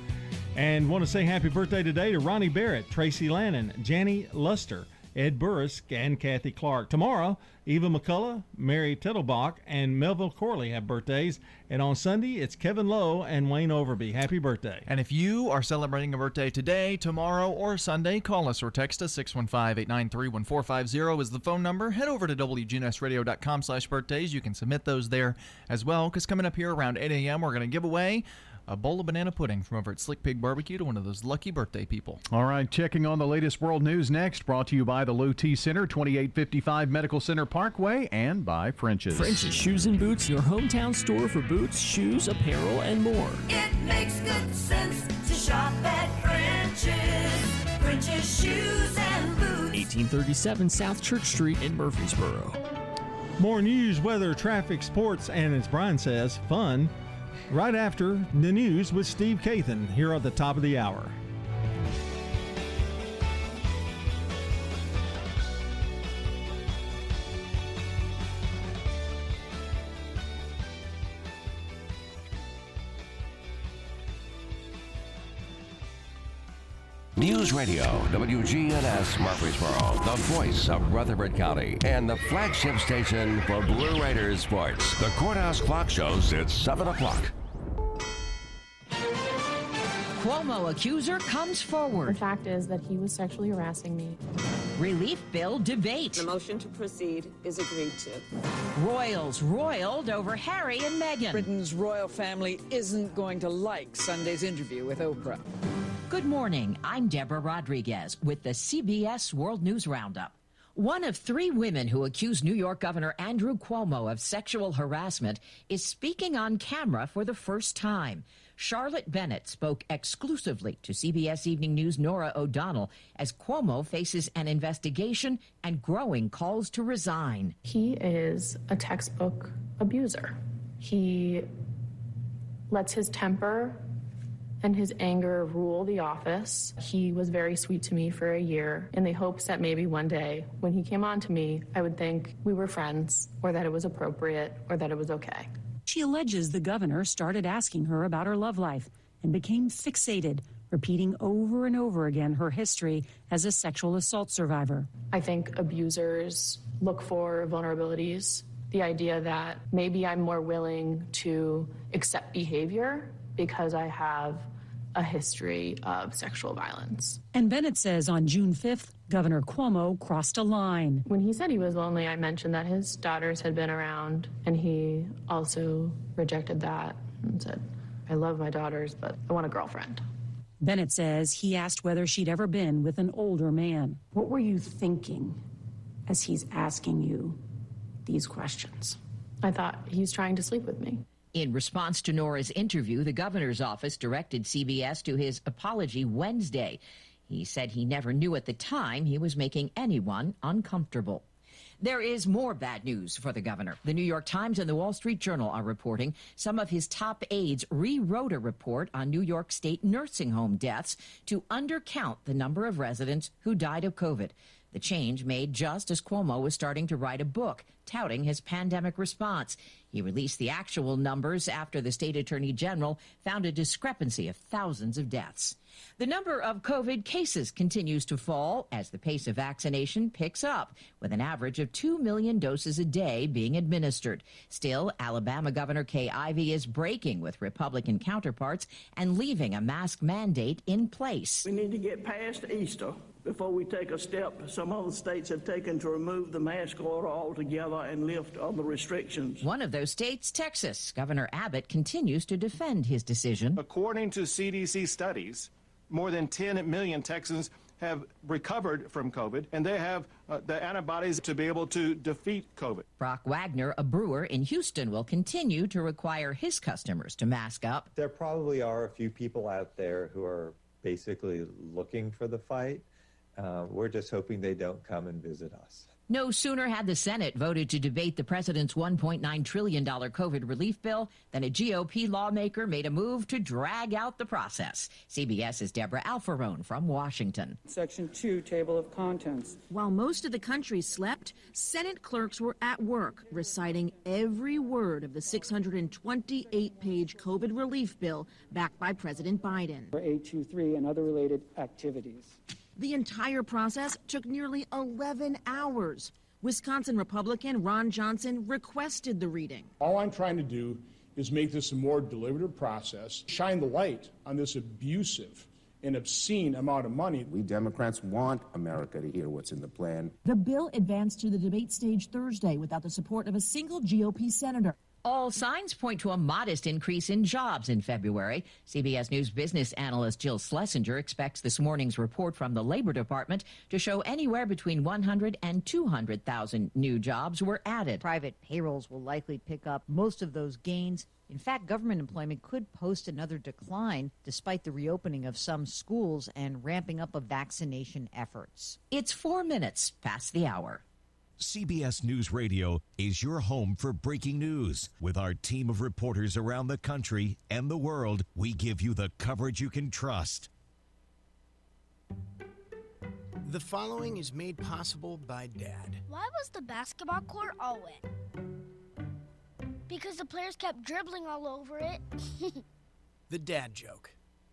And want to say happy birthday today to Ronnie Barrett, Tracy Lannon, Janny Luster, Ed Burris, and Kathy Clark. Tomorrow, Eva McCullough, Mary Tittlebach, and Melville Corley have birthdays. And on Sunday, it's Kevin Lowe and Wayne Overby. Happy birthday. And if you are celebrating a birthday today, tomorrow, or Sunday, call us or text us 615-893-1450 is the phone number. Head over to WGNSradio.com slash birthdays. You can submit those there as well, because coming up here around 8 a.m., we're going to give away a bowl of banana pudding from over at Slick Pig Barbecue to one of those lucky birthday people. All right, checking on the latest world news next, brought to you by the Low T Center, 2855 Medical Center Parkway, and by French's. French's Shoes and Boots, your hometown store for boots, shoes, apparel, and more. It makes good sense to shop at French's. French's Shoes and Boots. 1837 South Church Street in Murfreesboro. More news, weather, traffic, sports, and as Brian says, fun. Right after the news with Steve Kathan here at the top of the hour. News Radio, WGNS Murfreesboro, the voice of Rutherford County, and the flagship station for Blue Raiders sports. The Courthouse Clock shows it's 7 o'clock. Cuomo accuser comes forward. The fact is that he was sexually harassing me. Relief bill debate. The motion to proceed is agreed to. Royals roiled over Harry and Meghan. Britain's royal family isn't going to like Sunday's interview with Oprah. Good morning. I'm Deborah Rodriguez with the CBS World News Roundup. One of three women who accused New York Governor Andrew Cuomo of sexual harassment is speaking on camera for the first time. Charlotte Bennett spoke exclusively to CBS Evening News' Norah O'Donnell as Cuomo faces an investigation and growing calls to resign. He is a textbook abuser. He lets his temper and his anger rule the office. He was very sweet to me for a year in the hopes that maybe one day when he came on to me, I would think we were friends or that it was appropriate or that it was okay. She alleges the governor started asking her about her love life and became fixated, repeating over and over again her history as a sexual assault survivor. I think abusers look for vulnerabilities. The idea that maybe I'm more willing to accept behavior because I have a history of sexual violence. And Bennett says on June 5th, Governor Cuomo crossed a line. When he said he was lonely, I mentioned that his daughters had been around, and he also rejected that and said, I love my daughters, but I want a girlfriend. Bennett says he asked whether she'd ever been with an older man. What were you thinking as he's asking you these questions? I thought he's trying to sleep with me. In response to Norah's interview, the governor's office directed CBS to his apology Wednesday. He said he never knew at the time he was making anyone uncomfortable. There is more bad news for the governor. The New York Times and the Wall Street Journal are reporting some of his top aides rewrote a report on New York State nursing home deaths to undercount the number of residents who died of COVID. The change made just as Cuomo was starting to write a book touting his pandemic response. He released the actual numbers after the state attorney general found a discrepancy of thousands of deaths. The number of COVID cases continues to fall as the pace of vaccination picks up, with an average of 2 million doses a day being administered. Still, Alabama Governor Kay Ivey is breaking with Republican counterparts and leaving a mask mandate in place. We need to get past Easter before we take a step some other states have taken to remove the mask order altogether and lift other restrictions. One of those states, Texas. Governor Abbott continues to defend his decision. According to CDC studies, more than 10 million Texans have recovered from COVID, and they have uh, the antibodies to be able to defeat COVID. Brock Wagner, a brewer in Houston, will continue to require his customers to mask up. There probably are a few people out there who are basically looking for the fight. Uh, we're just hoping they don't come and visit us. No sooner had the Senate voted to debate the president's $1.9 trillion COVID relief bill than a GOP lawmaker made a move to drag out the process. CBS's Debra Alfarone from Washington. Section 2, Table of Contents. While most of the country slept, Senate clerks were at work reciting every word of the 628 page COVID relief bill backed by President Biden. For 823 and other related activities. The entire process took nearly 11 hours. Wisconsin Republican Ron Johnson requested the reading. All I'm trying to do is make this a more deliberative process, shine the light on this abusive and obscene amount of money. We Democrats want America to hear what's in the plan. The bill advanced to the debate stage Thursday without the support of a single GOP senator. All signs point to a modest increase in jobs in February. CBS News business analyst Jill Schlesinger expects this morning's report from the Labor Department to show anywhere between 100 and 200,000 new jobs were added. Private payrolls will likely pick up most of those gains. In fact, government employment could post another decline despite the reopening of some schools and ramping up of vaccination efforts. It's four minutes past the hour. CBS News Radio is your home for breaking news. With our team of reporters around the country and the world, we give you the coverage you can trust. The following is made possible by Dad. Why was the basketball court all wet? Because the players kept dribbling all over it. [LAUGHS] The dad joke.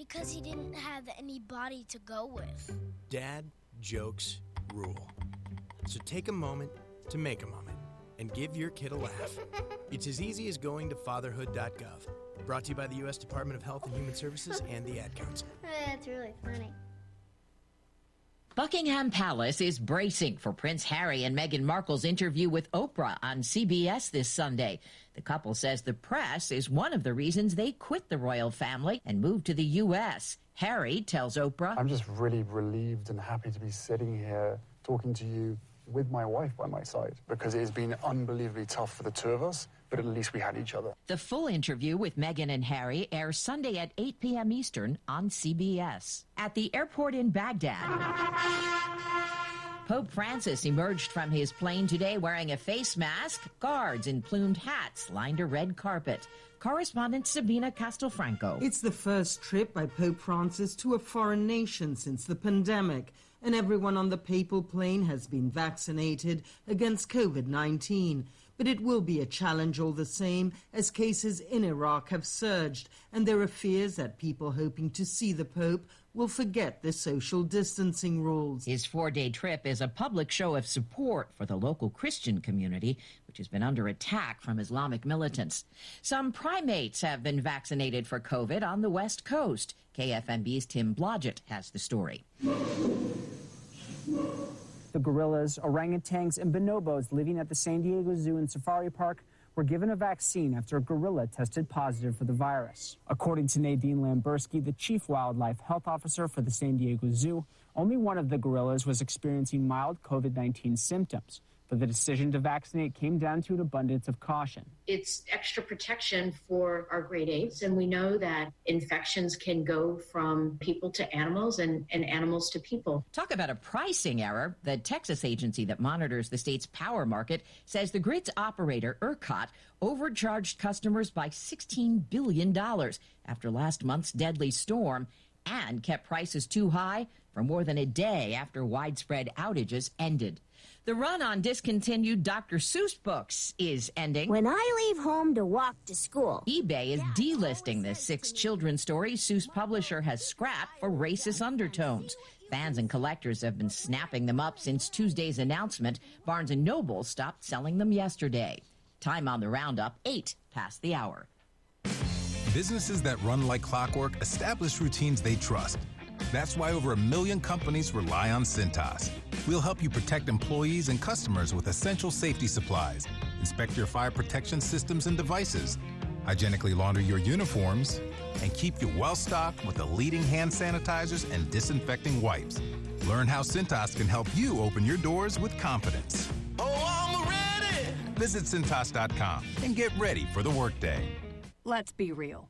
Because he didn't have any body to go with. Dad jokes rule. So take a moment to make a moment and give your kid a laugh. It's as easy as going to fatherhood.gov. Brought to you by the U.S. Department of Health and Human Services and the Ad Council. [LAUGHS] That's really funny. Buckingham Palace is bracing for Prince Harry and Meghan Markle's interview with Oprah on CBS this Sunday. The couple says the press is one of the reasons they quit the royal family and moved to the U.S. Harry tells Oprah, I'm just really relieved and happy to be sitting here talking to you with my wife by my side because it has been unbelievably tough for the two of us, but at least we had each other. The full interview with Meghan and Harry airs Sunday at 8 p.m. Eastern on CBS. At the airport in Baghdad, Pope Francis emerged from his plane today wearing a face mask. Guards in plumed hats lined a red carpet. Correspondent Sabina Castelfranco. It's the first trip by Pope Francis to a foreign nation since the pandemic, and everyone on the papal plane has been vaccinated against COVID 19. But it will be a challenge all the same, as cases in Iraq have surged, and there are fears that people hoping to see the Pope will forget the social distancing rules. His four day trip is a public show of support for the local Christian community, which has been under attack from Islamic militants. Some primates have been vaccinated for COVID on the West Coast. KFMB's Tim Blodgett has the story. The gorillas, orangutans, and bonobos living at the San Diego Zoo and Safari Park were given a vaccine after a gorilla tested positive for the virus. According to Nadine Lamberski, the chief wildlife health officer for the San Diego Zoo, only one of the gorillas was experiencing mild COVID 19 symptoms. But the decision to vaccinate came down to an abundance of caution. It's extra protection for our great apes, and we know that infections can go from people to animals and, and animals to people. Talk about a pricing error. The Texas agency that monitors the state's power market says the grid's operator, ERCOT, overcharged customers by $16 billion after last month's deadly storm and kept prices too high for more than a day after widespread outages ended. The run on discontinued Dr. Seuss books is ending. When I leave home to walk to school, eBay is delisting the six children's stories Seuss publisher has scrapped for racist undertones. Fans and collectors have been snapping them up since Tuesday's announcement. Barnes & Noble stopped selling them yesterday. Time on the roundup, 8 past the hour. Businesses that run like clockwork establish routines they trust. That's why over a million companies rely on Cintas. We'll help you protect employees and customers with essential safety supplies, inspect your fire protection systems and devices, hygienically launder your uniforms, and keep you well stocked with the leading hand sanitizers and disinfecting wipes. Learn how Cintas can help you open your doors with confidence. Oh, I'm ready! Visit Cintas.com and get ready for the workday. Let's be real.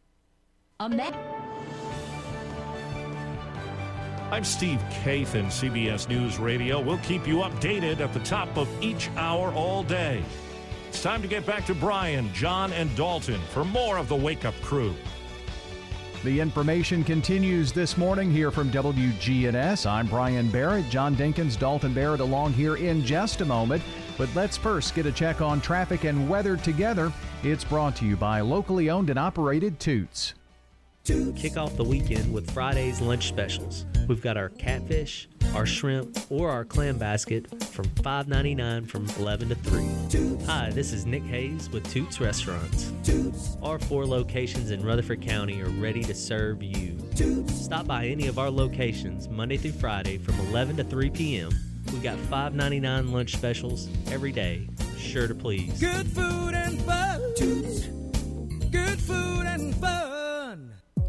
A me- I'm Steve Kathan, CBS News Radio. We'll keep you updated at the top of each hour all day. It's time to get back to Brian, John, and Dalton for more of the Wake Up Crew. The information continues this morning here from WGNS. I'm Brian Barrett, John Dinkins, Dalton Barrett along here in just a moment. But let's first get a check on traffic and weather together. It's brought to you by locally owned and operated Toots. Kick off the weekend with Friday's lunch specials. We've got our catfish, our shrimp, or our clam basket from $5.99 from 11 to 3. Hi, this is Nick Hayes with Toots Restaurants. Our four locations in Rutherford County are ready to serve you. Stop by any of our locations Monday through Friday from 11 to 3 p.m. We've got $5.99 lunch specials every day, sure to please. Good food and fun. Toots. Good food and fun.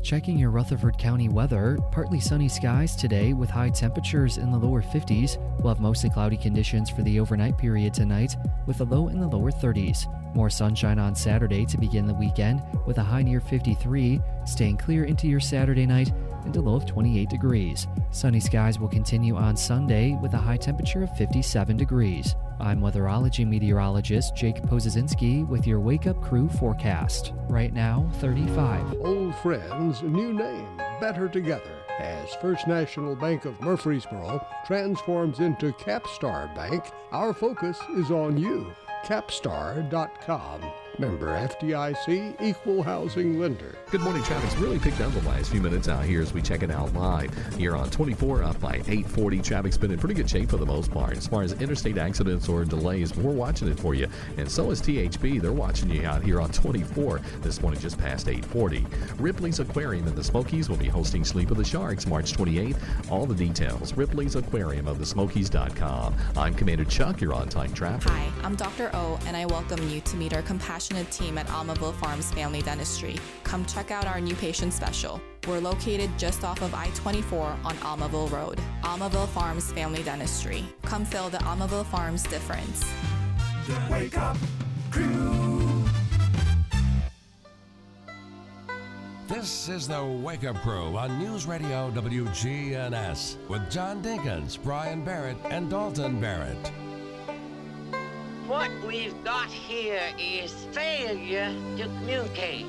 Checking your Rutherford County weather, partly sunny skies today with high temperatures in the lower 50s. We'll have mostly cloudy conditions for the overnight period tonight with a low in the lower 30s. More sunshine on Saturday to begin the weekend with a high near 53, staying clear into your Saturday night and a low of 28 degrees. Sunny skies will continue on Sunday with a high temperature of 57 degrees. I'm weatherology meteorologist Jake Pozesinski with your Wake Up Crew forecast. Right now, 35. Old friends, new name, better together. As First National Bank of Murfreesboro transforms into Capstar Bank, our focus is on you. Capstar.com. Member FDIC, equal housing lender. Good morning. Traffic's really picked up the last few minutes out here as we check it out live. Here on 24 up by 840. Traffic's been in pretty good shape for the most part. As far as interstate accidents or delays, we're watching it for you. And so is THP. They're watching you out here on 24 this morning just past 840. Ripley's Aquarium in the Smokies will be hosting Sleep of the Sharks March 28th. All the details, Ripley's Aquarium of the Smokies.com. I'm Commander Chuck. You're on time traffic. Hi, I'm Dr. O, and I welcome you to meet our compassionate team at Almaville Farms Family Dentistry. Come check out our new patient special. We're located just off of I 24 on Almaville Road. Almaville Farms Family Dentistry. Come feel the Almaville Farms difference. Wake up, crew. This is the Wake Up Crew on News Radio WGNS with John Dinkins, Brian Barrett, and Dalton Barrett. What we've got here is failure to communicate.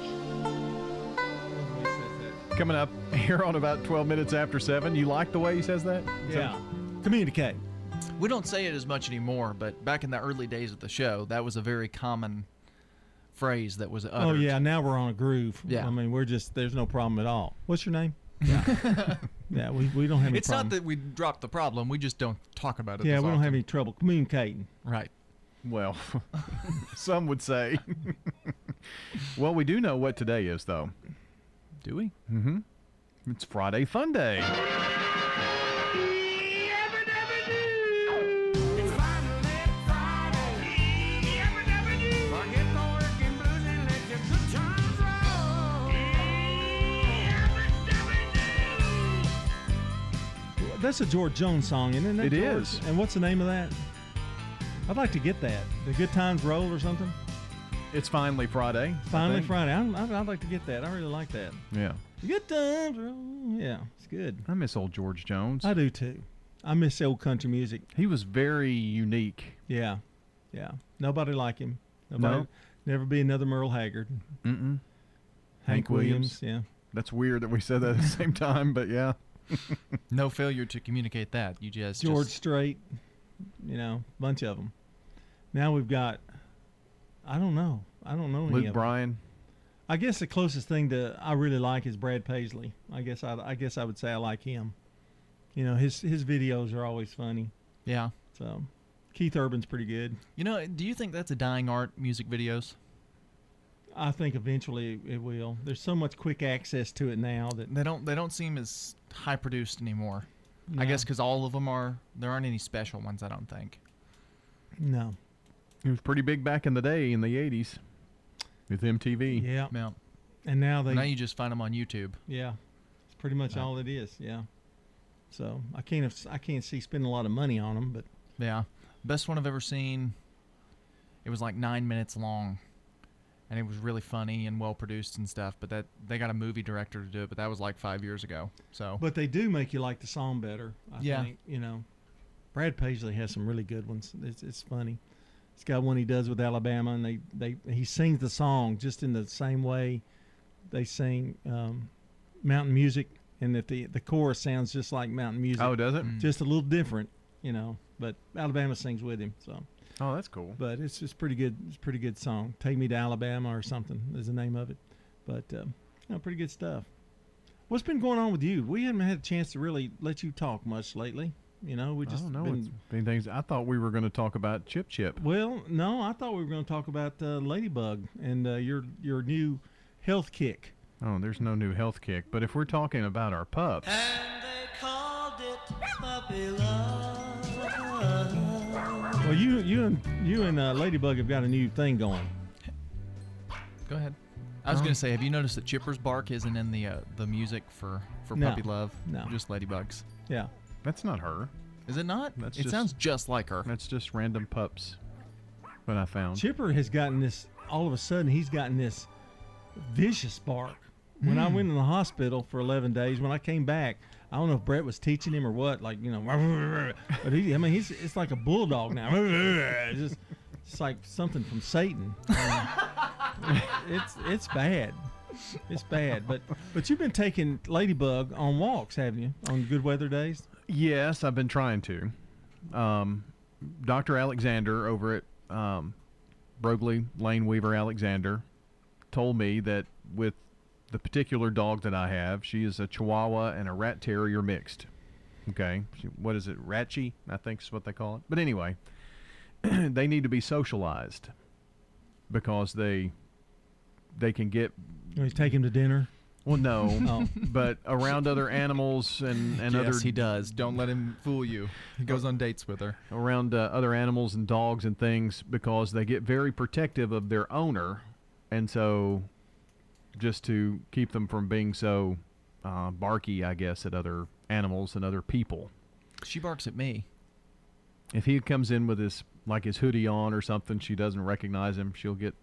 Coming up here on about 12 minutes after 7. You like the way he says that? Is Yeah. that- Communicate. We don't say it as much anymore, but back in the early days of the show, that was a very common phrase that was oh, uttered. Oh yeah, now we're on a groove. Yeah. I mean we're just there's no problem at all. What's your name? [LAUGHS] Yeah, yeah we, we don't have any trouble. It's problem. not that we dropped the problem; we just don't talk about it. yeah, as we don't have any trouble communicating. Right. Well, [LAUGHS] some would say. [LAUGHS] well, we do know what today is, though. Do we? Mm-hmm. It's Friday Fun Day. That's a George Jones song, isn't it? It George? is. And what's the name of that? I'd like to get that. The Good Times Roll or something. It's finally Friday. Finally think. Friday. I'd, I'd, I'd like to get that. I really like that. Yeah. Good Times Roll. Yeah, it's good. I miss old George Jones. I do too. I miss old country music. He was very unique. Yeah, yeah. Nobody like him. Nobody. No. Never be another Merle Haggard. Mm-mm. Hank Williams, yeah. That's weird that we said that at the same time, but yeah. [LAUGHS] no failure to communicate that. You just George just- Strait, you know, bunch of them. Now we've got, I don't know, I don't know any Luke of 'em. Bryan. I guess the closest thing to I really like is Brad Paisley. I guess I, I guess I would say I like him. You know, his his videos are always funny. Yeah. So, Keith Urban's pretty good. You know, do you think that's a dying art? Music videos. I think eventually it will. There's so much quick access to it now that They don't. They don't seem as high produced anymore. I guess because all of them are. There aren't any special ones. I don't think. no. It was pretty big back in the day in the 80s with MTV. Yeah. Yeah. And now they now you just find them on YouTube. Yeah, it's pretty much Yeah. all it is. Yeah. So I can't I can't see spending a lot of money on them, but Yeah. Best one I've ever seen. It was like nine minutes long, and it was really funny and well produced and stuff. But that they got a movie director to do it, but that was like five years ago. So. but they do make you like the song better. I Yeah. think you know. Brad Paisley has some really good ones. It's it's funny. He's got one he does with Alabama, and they, they he sings the song just in the same way they sing um, mountain music, and that the the chorus sounds just like mountain music. Oh, does it? Mm. Just a little different, you know. But Alabama sings with him, so. Oh, that's cool. But it's just pretty good. It's a pretty good song. Take me to Alabama or something is the name of it. But uh, you know, pretty good stuff. What's been going on with you? We haven't had a chance to really let you talk much lately. You know, we I just don't know. been- It's been things. I thought we were going to talk about Chip Chip. well, no, I thought we were going to talk about uh, Ladybug and uh, your your new health kick. Oh, there's no new health kick. But if we're talking about our pups, Well, you you and you and uh, Ladybug have got a new thing going. Go ahead. I was Um, gonna say, have you noticed that Chipper's bark isn't in the uh, the music for for No. Puppy Love? No. just Ladybugs. Yeah. that's not her. Is it not? That's it just- sounds just like her. That's just random pups. What I found. Chipper has gotten this. All of a sudden, he's gotten this vicious bark. When I Mm. went in the hospital for 11 days, when I came back, I don't know if Brett was teaching him or what. Like you know, [LAUGHS] but he, I mean, he's it's like a bulldog now. [LAUGHS] It's just it's like something from Satan. [LAUGHS] It's it's bad. It's bad, but but you've been taking Ladybug on walks, haven't you? On good weather days. Yes, I've been trying to. Um, Dr. Alexander over at um, Brogley Lane Weaver Alexander told me that with the particular dog that I have, she is a Chihuahua and a Rat Terrier mixed. Okay, she, what is it? Ratchy, I think is what they call it. But anyway, [CLEARS THROAT] they need to be socialized because they they can get You take him to dinner. well, no, [LAUGHS] Oh. but around other animals and and yes, other he does. Don't let him fool you. He goes on dates with her. around uh, other animals and dogs and things because they get very protective of their owner, and so just to keep them from being so uh, barky, I guess, at other animals and other people. She barks at me. If he comes in with his like his hoodie on or something, she doesn't recognize him. She'll get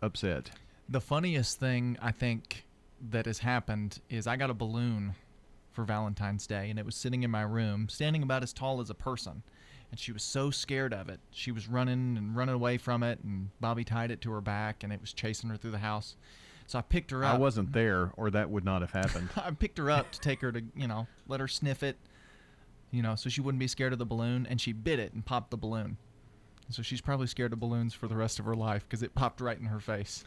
upset. The funniest thing I think that has happened is I got a balloon for Valentine's Day, and it was sitting in my room, standing about as tall as a person. And she was so scared of it. She was running and running away from it, and Bobby tied it to her back, and it was chasing her through the house. So I picked her up. I wasn't there, or that would not have happened. [LAUGHS] I picked her up to take her to, you know, let her sniff it, you know, so she wouldn't be scared of the balloon, and she bit it and popped the balloon. So she's probably scared of balloons for the rest of her life because it popped right in her face.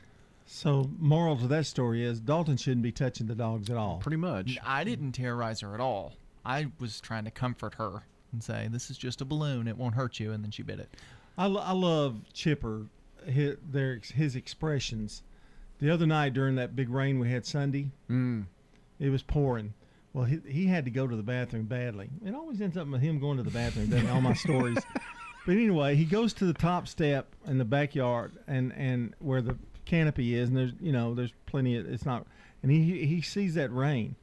So, moral to that story is Dalton shouldn't be touching the dogs at all. Pretty much. I didn't terrorize her at all. I was trying to comfort her and say, "This is just a balloon; it won't hurt you." And then she bit it. I, lo- I love Chipper, his, their, his expressions. The other night during that big rain we had Sunday, mm. it was pouring. Well, he, he had to go to the bathroom badly. It always ends up with him going to the bathroom, doesn't all my stories. [LAUGHS] But anyway, he goes to the top step in the backyard and, and where the canopy is, and there's you know there's plenty. Of, it's not, and he he sees that rain,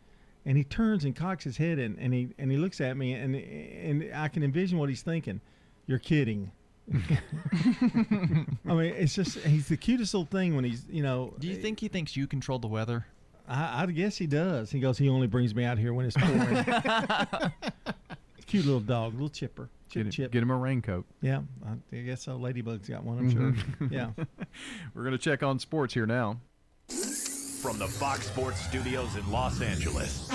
and he turns and cocks his head in, and he and he looks at me, and and I can envision what he's thinking. You're kidding. [LAUGHS] I mean, it's just he's the cutest little thing when he's you know. Do you think he thinks you control the weather? I, I guess he does. He goes. He only brings me out here when it's pouring. [LAUGHS] [LAUGHS] Cute little dog, little chipper. Chip, Get, him- chip. get him a raincoat. Yeah, I, I guess so. Ladybug's got one. I'm sure. Mhm. Yeah. We're going to check on sports here now. From the Fox Sports Studios in Los Angeles,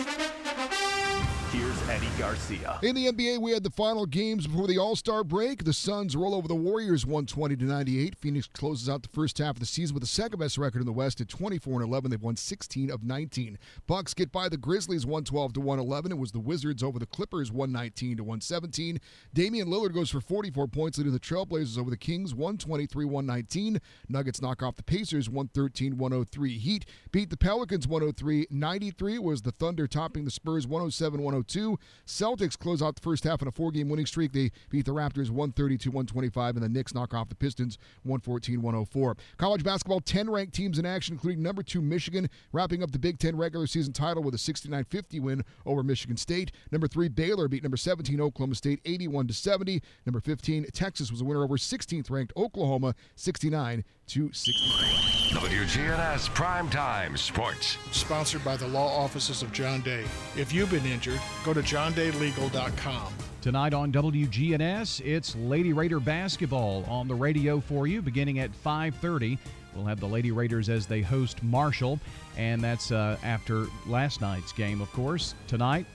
here's Eddie Garcia. In the NBA, we had the final games before the All Star break. The Suns roll over the Warriors 120 to 98. Phoenix closes out the first half of the season with the second best record in the West at 24 and 11. They've won 16 of 19. Bucks get by the Grizzlies 112 to 111. It was the Wizards over the Clippers 119 to 117. Damian Lillard goes for 44 points, leading the Trailblazers over the Kings 123 119. Nuggets knock off the Pacers 113 103. Heat beat the Pelicans 103 93. Was the Thunder topping the Spurs 107 102. Celtics close out the first half in a four game winning streak. They beat the Raptors 132 125, and the Knicks knock off the Pistons 114 104. College basketball 10 ranked teams in action, including number two Michigan, wrapping up the Big Ten regular season title with a 69 50 win over Michigan State. Number three Baylor beat number 17 Oklahoma State 81 70. Number 15 Texas was a winner over 16th ranked Oklahoma 69 to 64. WGNS Primetime Sports. Sponsored by the law offices of John Day. If you've been injured, go to johndaylegal.com. Tonight on WGNS, it's Lady Raider basketball on the radio for you beginning at 5:30. We'll have the Lady Raiders as they host Marshall, and that's uh, after last night's game, of course. Tonight,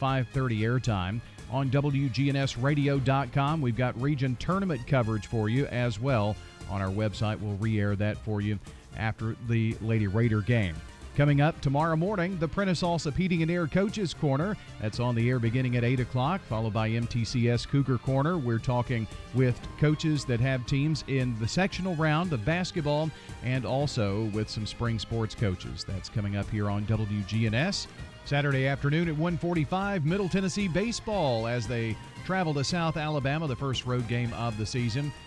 5:30 airtime on WGNSradio.com. We've got region tournament coverage for you as well on our website. We'll re-air that for you after the Lady Raider game. Coming up tomorrow morning, the Prentice Alsop Heating and Air Coaches Corner. That's on the air beginning at 8 o'clock, followed by MTCS Cougar Corner. We're talking with coaches that have teams in the sectional round of basketball and also with some spring sports coaches. That's coming up here on WGNS. Saturday afternoon at 1:45, Middle Tennessee baseball as they travel to South Alabama, the first road game of the season,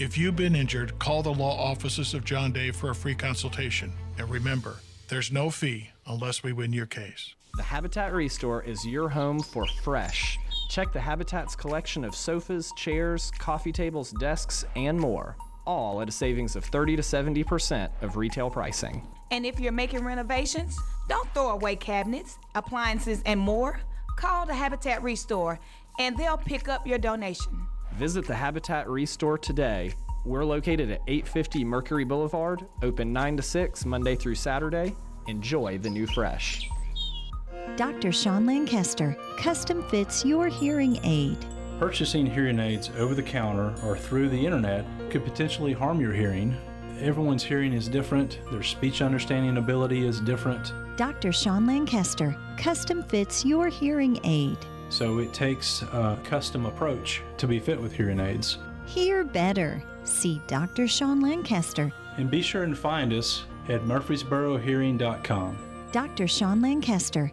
If you've been injured, call the law offices of John Day for a free consultation. And remember, there's no fee unless we win your case. The Habitat Restore is your home for fresh. Check the Habitat's collection of sofas, chairs, coffee tables, desks, and more, all at a savings of 30 to 70% of retail pricing. And if you're making renovations, don't throw away cabinets, appliances, and more. Call the Habitat Restore and they'll pick up your donation. Visit the Habitat Restore today. We're located at 850 Mercury Boulevard, open 9 to 6 Monday through Saturday. Enjoy the new fresh. Dr. Sean Lancaster custom fits your hearing aid. Purchasing hearing aids over the counter or through the internet could potentially harm your hearing. Everyone's hearing is different, their speech understanding ability is different, Dr. Sean Lancaster custom fits your hearing aid. So it takes a custom approach to be fit with hearing aids. Hear better. See Dr. Sean Lancaster. And be sure and find us at murfreesborohearing.com. Dr. Sean Lancaster.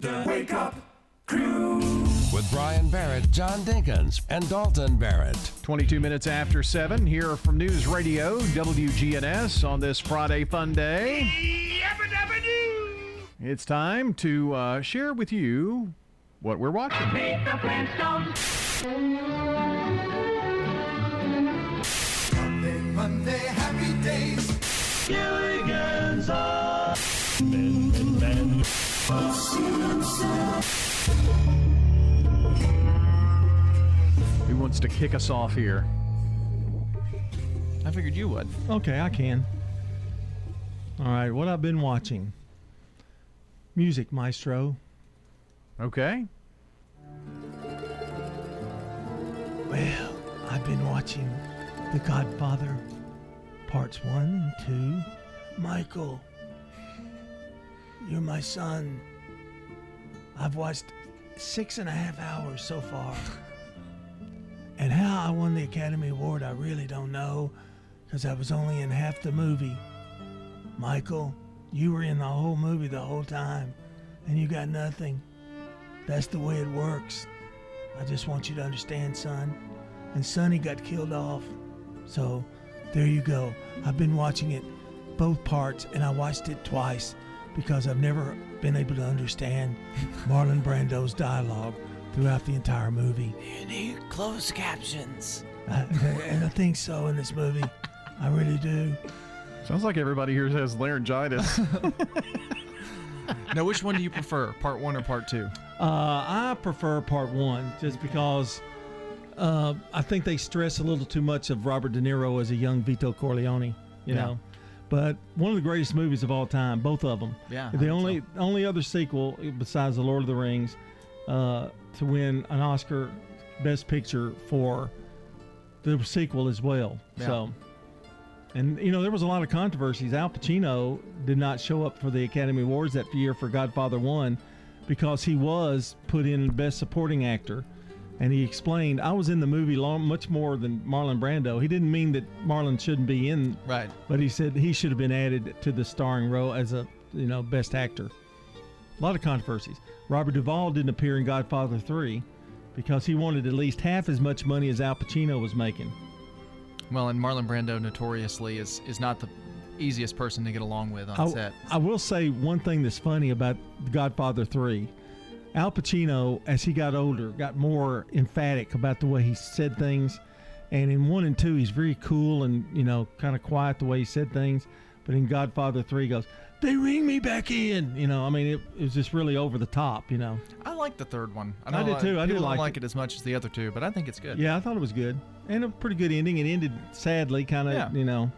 The Wake Up Crew. With Brian Barrett, John Dinkins, and Dalton Barrett. 22 minutes after 7 here from News Radio WGNS on this Friday fun day. It's time to uh, share with you what we're watching. Monday, Monday, happy days. Gilligan's Men, men, men. Who wants to kick us off here? I figured you would. Okay, I can. All right, what I've been watching. Music Maestro. Okay. Well, I've been watching The Godfather parts one and two. Michael, you're my son. I've watched six and a half hours so far. And how I won the Academy Award, I really don't know, because I was only in half the movie. Michael, you were in the whole movie the whole time, and you got nothing. That's the way it works. I just want you to understand, son. And Sonny got killed off. So, there you go. I've been watching it, both parts, and I watched it twice because I've never been able to understand Marlon Brando's dialogue throughout the entire movie. You need closed captions. I, and I think so in this movie. I really do. Sounds like everybody here has laryngitis. [LAUGHS] now, which one do you prefer, part one or part two? Uh, I prefer part one just because uh, I think they stress a little too much of Robert De Niro as a young Vito Corleone. You Yeah. know, but one of the greatest movies of all time, both of them. Yeah, The only only other sequel besides The Lord of the Rings uh, to win an Oscar Best Picture for the sequel as well. Yeah. So. And you know there was a lot of controversies. Al Pacino did not show up for the Academy Awards that year for Godfather One because he was put in Best Supporting Actor, and he explained, "I was in the movie long, much more than Marlon Brando." He didn't mean that Marlon shouldn't be in, right? But he said he should have been added to the starring role as a you know Best Actor. A lot of controversies. Robert Duvall didn't appear in Godfather Three because he wanted at least half as much money as Al Pacino was making. Well, and Marlon Brando notoriously is is not the easiest person to get along with on I, set. I will say one thing that's funny about Godfather 3. Al Pacino, as he got older, got more emphatic about the way he said things. And in 1 and 2, he's very cool and, you know, kind of quiet the way he said things. But in Godfather 3, he goes, they ring me back in. You know, I mean, it, it was just really over the top, you know. I like the third one. I know did too. I did like like it. it as much as the other two, but I think it's good. Yeah, I thought it was good. And a pretty good ending. It ended sadly, kind of, Yeah. you know,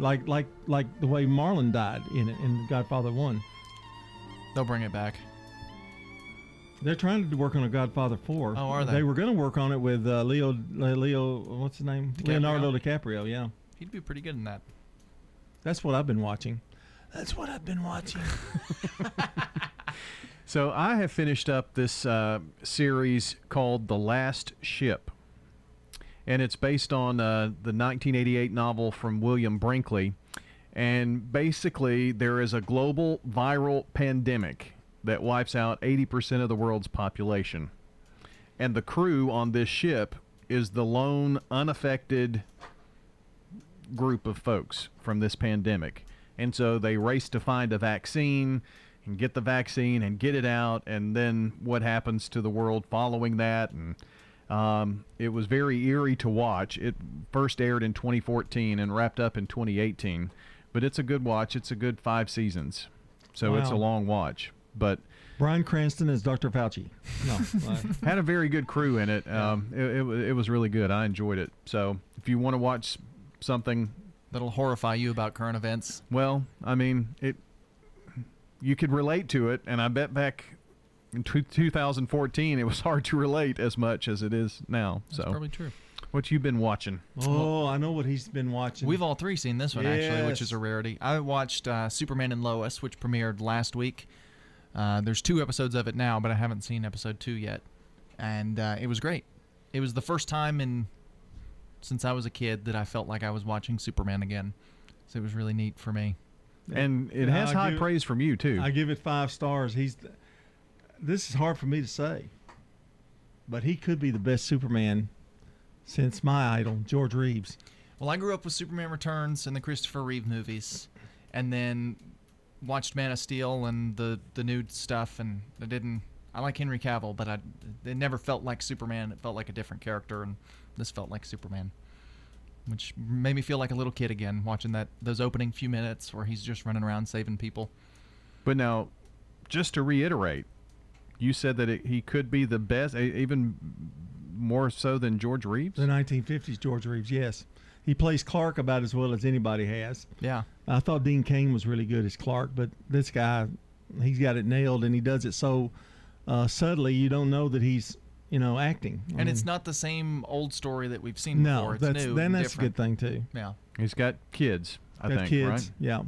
like like like the way Marlon died in it in Godfather 1. They'll bring it back. They're trying to work on a Godfather Four. Oh, are they? They were going to work on it with uh, Leo. Leo, what's his name? DiCaprio? Leonardo DiCaprio. Yeah, He'd be pretty good in that. that's what I've been watching. That's what I've been watching. [LAUGHS] So I have finished up this uh, series called The Last Ship, and it's based on uh, the 1988 novel from William Brinkley. And basically, there is a global viral pandemic that wipes out 80% of the world's population. And the crew on this ship is the lone unaffected group of folks from this pandemic. And so they race to find a vaccine and get the vaccine and get it out, and then what happens to the world following that. And um, it was very eerie to watch. It first aired in 2014 and wrapped up in 2018. But it's a good watch. It's a good five seasons. So it's a long watch. But Bryan Cranston is Dr. Fauci. No, [LAUGHS] had a very good crew in it. Um, it, it, it was really good. I enjoyed it. So if you want to watch something that'll horrify you about current events, well, I mean, it you could relate to it, and I bet back in two 2014 it was hard to relate as much as it is now. That's so probably true. What you've been watching? oh, I know what he's been watching. We've all three seen this one actually, which is a rarity. I watched uh, Superman and Lois, which premiered last week. Uh, there's two episodes of it now, but I haven't seen episode two yet, and uh, it was great. It was the first time in since I was a kid that I felt like I was watching Superman again, so it was really neat for me. And it has I high give- praise from you too. I give it five stars. He's. This is hard for me to say, but he could be the best Superman since my idol George Reeves. Well, I grew up with Superman Returns and the Christopher Reeve movies, and then watched Man of Steel and the the new stuff, and I didn't. I like Henry Cavill, but I it never felt like Superman. It felt like a different character, and this felt like Superman, which made me feel like a little kid again watching that those opening few minutes where he's just running around saving people. But now, just to reiterate, you said that it, he could be the best, even more so than George Reeves. The 1950s George Reeves, yes. He plays Clark about as well as anybody has. Yeah. I thought Dean Cain was really good as Clark, but this guy, he's got it nailed, and he does it so uh, subtly you don't know that he's, you know, acting. I And it's not the same old story that we've seen no, before. It's that's new, then and that's a good thing too. Yeah. He's got kids, I got think, kids, right? yeah,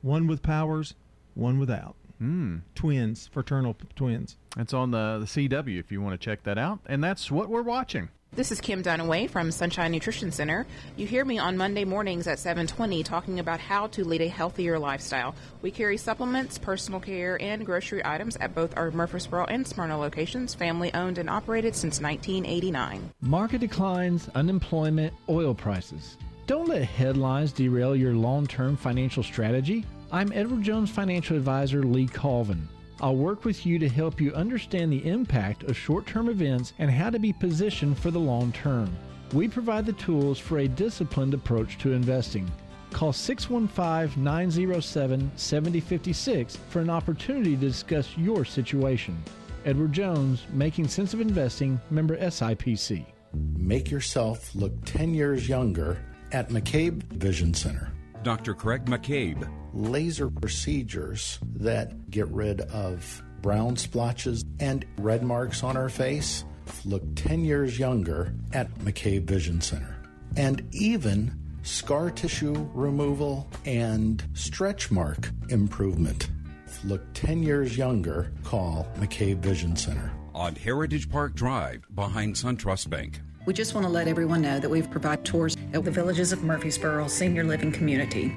one with powers, one without. Mm. Twins, fraternal p- twins. It's on the, the CW if you want to check that out. And that's what we're watching. This is Kim Dunaway from Sunshine Nutrition Center. You hear me on Monday mornings at 7:20 talking about how to lead a healthier lifestyle. We carry supplements, personal care, and grocery items at both our Murfreesboro and Smyrna locations, family owned and operated since 1989. Market declines, unemployment, oil prices. Don't let headlines derail your long term financial strategy. I'm Edward Jones financial advisor Lee Colvin. I'll work with you to help you understand the impact of short term events and how to be positioned for the long term. We provide the tools for a disciplined approach to investing. Call 615 907 7056 for an opportunity to discuss your situation. Edward Jones, Making Sense of Investing, member SIPC. Make yourself look 10 years younger at McCabe Vision Center. Dr. Craig McCabe. Laser procedures that get rid of brown splotches and red marks on our face look 10 years younger at McCabe Vision Center. And even scar tissue removal and stretch mark improvement look 10 years younger. Call McCabe Vision Center. On Heritage Park Drive behind SunTrust Bank. We just want to let everyone know that we've provided tours at the Villages of Murfreesboro Senior Living Community.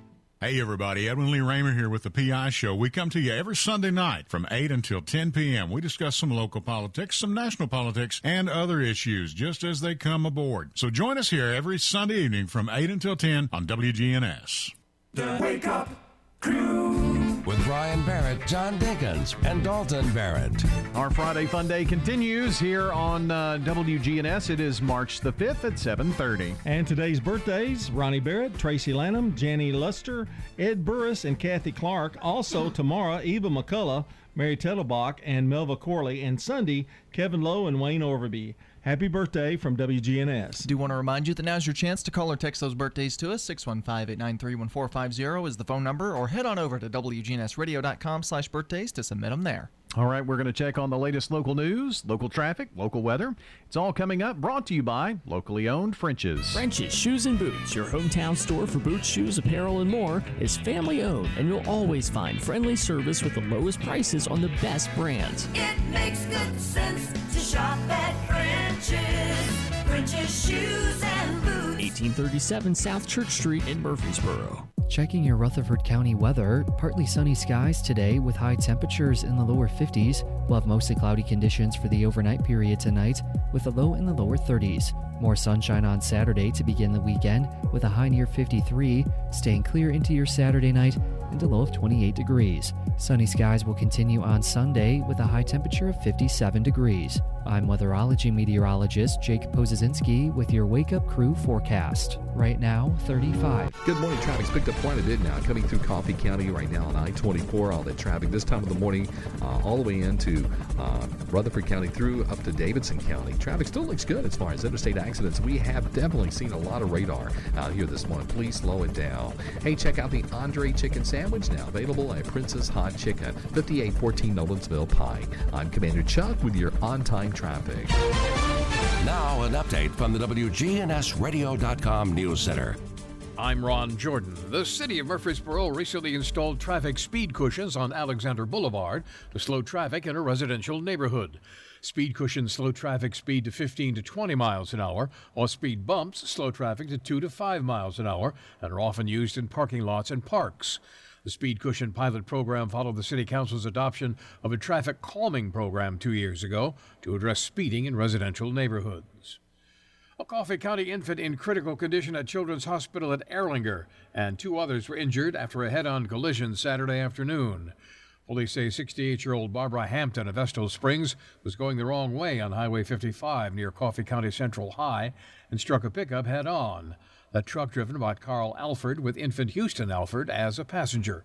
Hey everybody, Edwin Lee Raymer here with the PI Show. We come to you every Sunday night from 8 until 10 p.m. We discuss some local politics, some national politics, and other issues just as they come aboard. So join us here every Sunday evening from 8 until 10 on WGNS. The Wake Up Crew with Brian Barrett, John Dinkins, and Dalton Barrett. Our Friday Fun Day continues here on uh, WGNS. It is March the 5th at 7.30. And today's birthdays Ronnie Barrett, Tracy Lanham, Janny Luster, Ed Burris, and Kathy Clark. Also, [CLEARS THROAT] tomorrow, Eva McCullough, Mary Tettelbach and Melva Corley, and Sunday, Kevin Lowe and Wayne Overby. Happy birthday from WGNS. Do want to remind you that now's your chance to call or text those birthdays to us. 615-893-1450 is the phone number, or head on over to WGNSradio.com slash birthdays to submit them there. All right, we're going to check on the latest local news, local traffic, local weather. It's all coming up, brought to you by locally owned French's. French's Shoes and Boots, your hometown store for boots, shoes, apparel, and more, is family owned, and you'll always find friendly service with the lowest prices on the best brands. It makes good sense to shop at French's. French's Shoes and Boots. 1837 South Church Street in Murfreesboro. Checking your Rutherford County weather, partly sunny skies today with high temperatures in the lower 50s. We'll have mostly cloudy conditions for the overnight period tonight with a low in the lower 30s. More sunshine on Saturday to begin the weekend with a high near 53, staying clear into your Saturday night and a low of 28 degrees. Sunny skies will continue on Sunday with a high temperature of 57 degrees. I'm weatherology meteorologist Jake Pozesinski with your Wake Up Crew forecast. Right now, 35. Good morning. Traffic's picked up quite a bit now. Coming through Coffee County right now on I-24. All that traffic this time of the morning, uh, all the way into uh, Rutherford County through up to Davidson County. Traffic still looks good as far as interstate accidents. We have definitely seen a lot of radar out here this morning. Please slow it down. Hey, check out the Andre Chicken Sandwich now available at Prince's Hot Chicken, 5814 Nolensville Pike. I'm Commander Chuck with your on-time traffic. Now, an update from the WGNSradio.com News Center. I'm Ron Jordan. The city of Murfreesboro recently installed traffic speed cushions on Alexander Boulevard to slow traffic in a residential neighborhood. Speed cushions slow traffic speed to 15 to 20 miles an hour, while speed bumps slow traffic to 2 to 5 miles an hour and are often used in parking lots and parks. The Speed Cushion pilot program followed the City Council's adoption of a traffic calming program two years ago to address speeding in residential neighborhoods. A Coffee County infant in critical condition at Children's Hospital at Erlanger, and two others were injured after a head on collision Saturday afternoon. Police say 68 year old Barbara Hampton of Estill Springs was going the wrong way on Highway 55 near Coffee County Central High and struck a pickup head on. The truck driven by Carl Alford with infant Houston Alford as a passenger.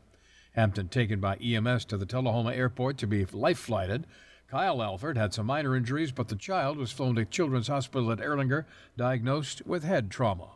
Hampton taken by EMS to the Tullahoma Airport to be life flighted. Kyle Alford had some minor injuries, but the child was flown to Children's Hospital at Erlanger, diagnosed with head trauma.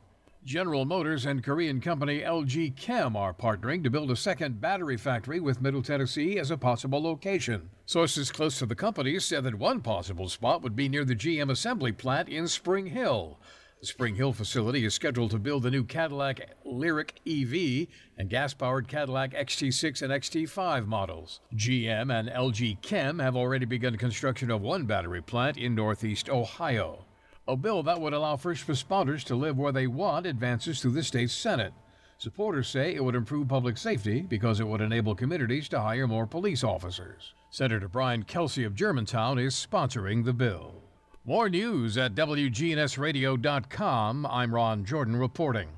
General Motors and Korean company LG Chem are partnering to build a second battery factory with Middle Tennessee as a possible location. Sources close to the company said that one possible spot would be near the GM assembly plant in Spring Hill. The Spring Hill facility is scheduled to build the new Cadillac Lyriq EV and gas powered Cadillac XT6 and XT5 models. GM and LG Chem have already begun construction of one battery plant in Northeast Ohio. A bill that would allow first responders to live where they want advances through the state Senate. Supporters say it would improve public safety because it would enable communities to hire more police officers. Senator Brian Kelsey of Germantown is sponsoring the bill. More news at WGNSradio.com. I'm Ron Jordan reporting.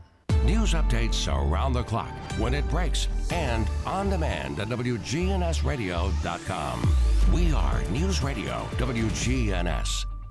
News updates around the clock, when it breaks, and on demand at WGNSradio.com. We are News Radio WGNS.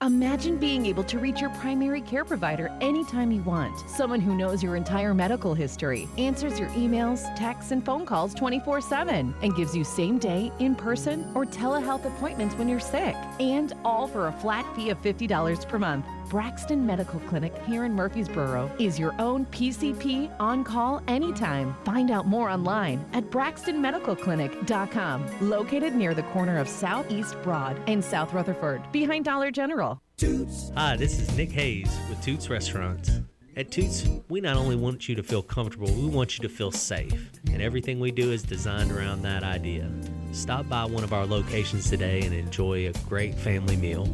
Imagine being able to reach your primary care provider anytime you want. Someone who knows your entire medical history, answers your emails, texts, and phone calls 24 7, and gives you same day, in person, or telehealth appointments when you're sick. And all for a flat fee of $50 per month. Braxton Medical Clinic here in Murfreesboro is your own PCP on call anytime. Find out more online at braxtonmedicalclinic.com, located near the corner of Southeast Broad and South Rutherford, behind Dollar General. Hi, this is Nick Hayes with Toots Restaurants. At Toots, we not only want you to feel comfortable, we want you to feel safe. And everything we do is designed around that idea. Stop by one of our locations today and enjoy a great family meal.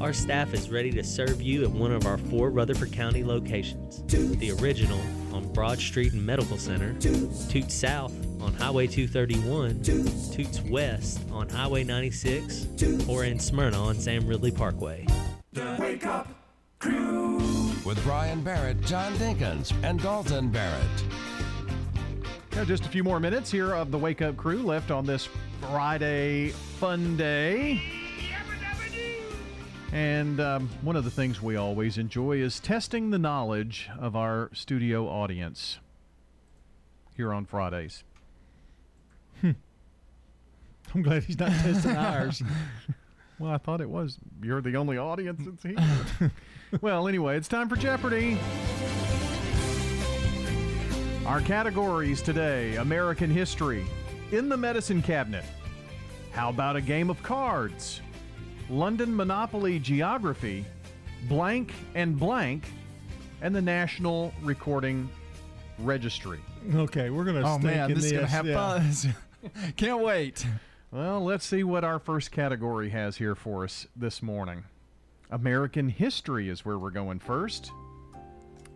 Our staff is ready to serve you at one of our four Rutherford County locations the original on Broad Street and Medical Center, Toots South on Highway 231, Toots West on Highway 96, or in Smyrna on Sam Ridley Parkway. The Wake Up Crew. With Brian Barrett, John Dinkins, and Dalton Barrett. Yeah, just a few more minutes here of the Wake Up Crew left on this Friday fun day. And um, one of the things we always enjoy is testing the knowledge of our studio audience here on Fridays. I'm glad he's not testing [LAUGHS] ours. Well, I thought it was. You're the only audience that's here. [LAUGHS] well, anyway, it's time for Jeopardy. Our categories today American history, in the medicine cabinet. How about a game of cards? London Monopoly geography, blank and blank, and the National Recording Registry. Okay, we're gonna. Oh man, in this is gonna have yeah. fun. [LAUGHS] Can't wait. Well, let's see what our first category has here for us this morning. American history is where we're going first.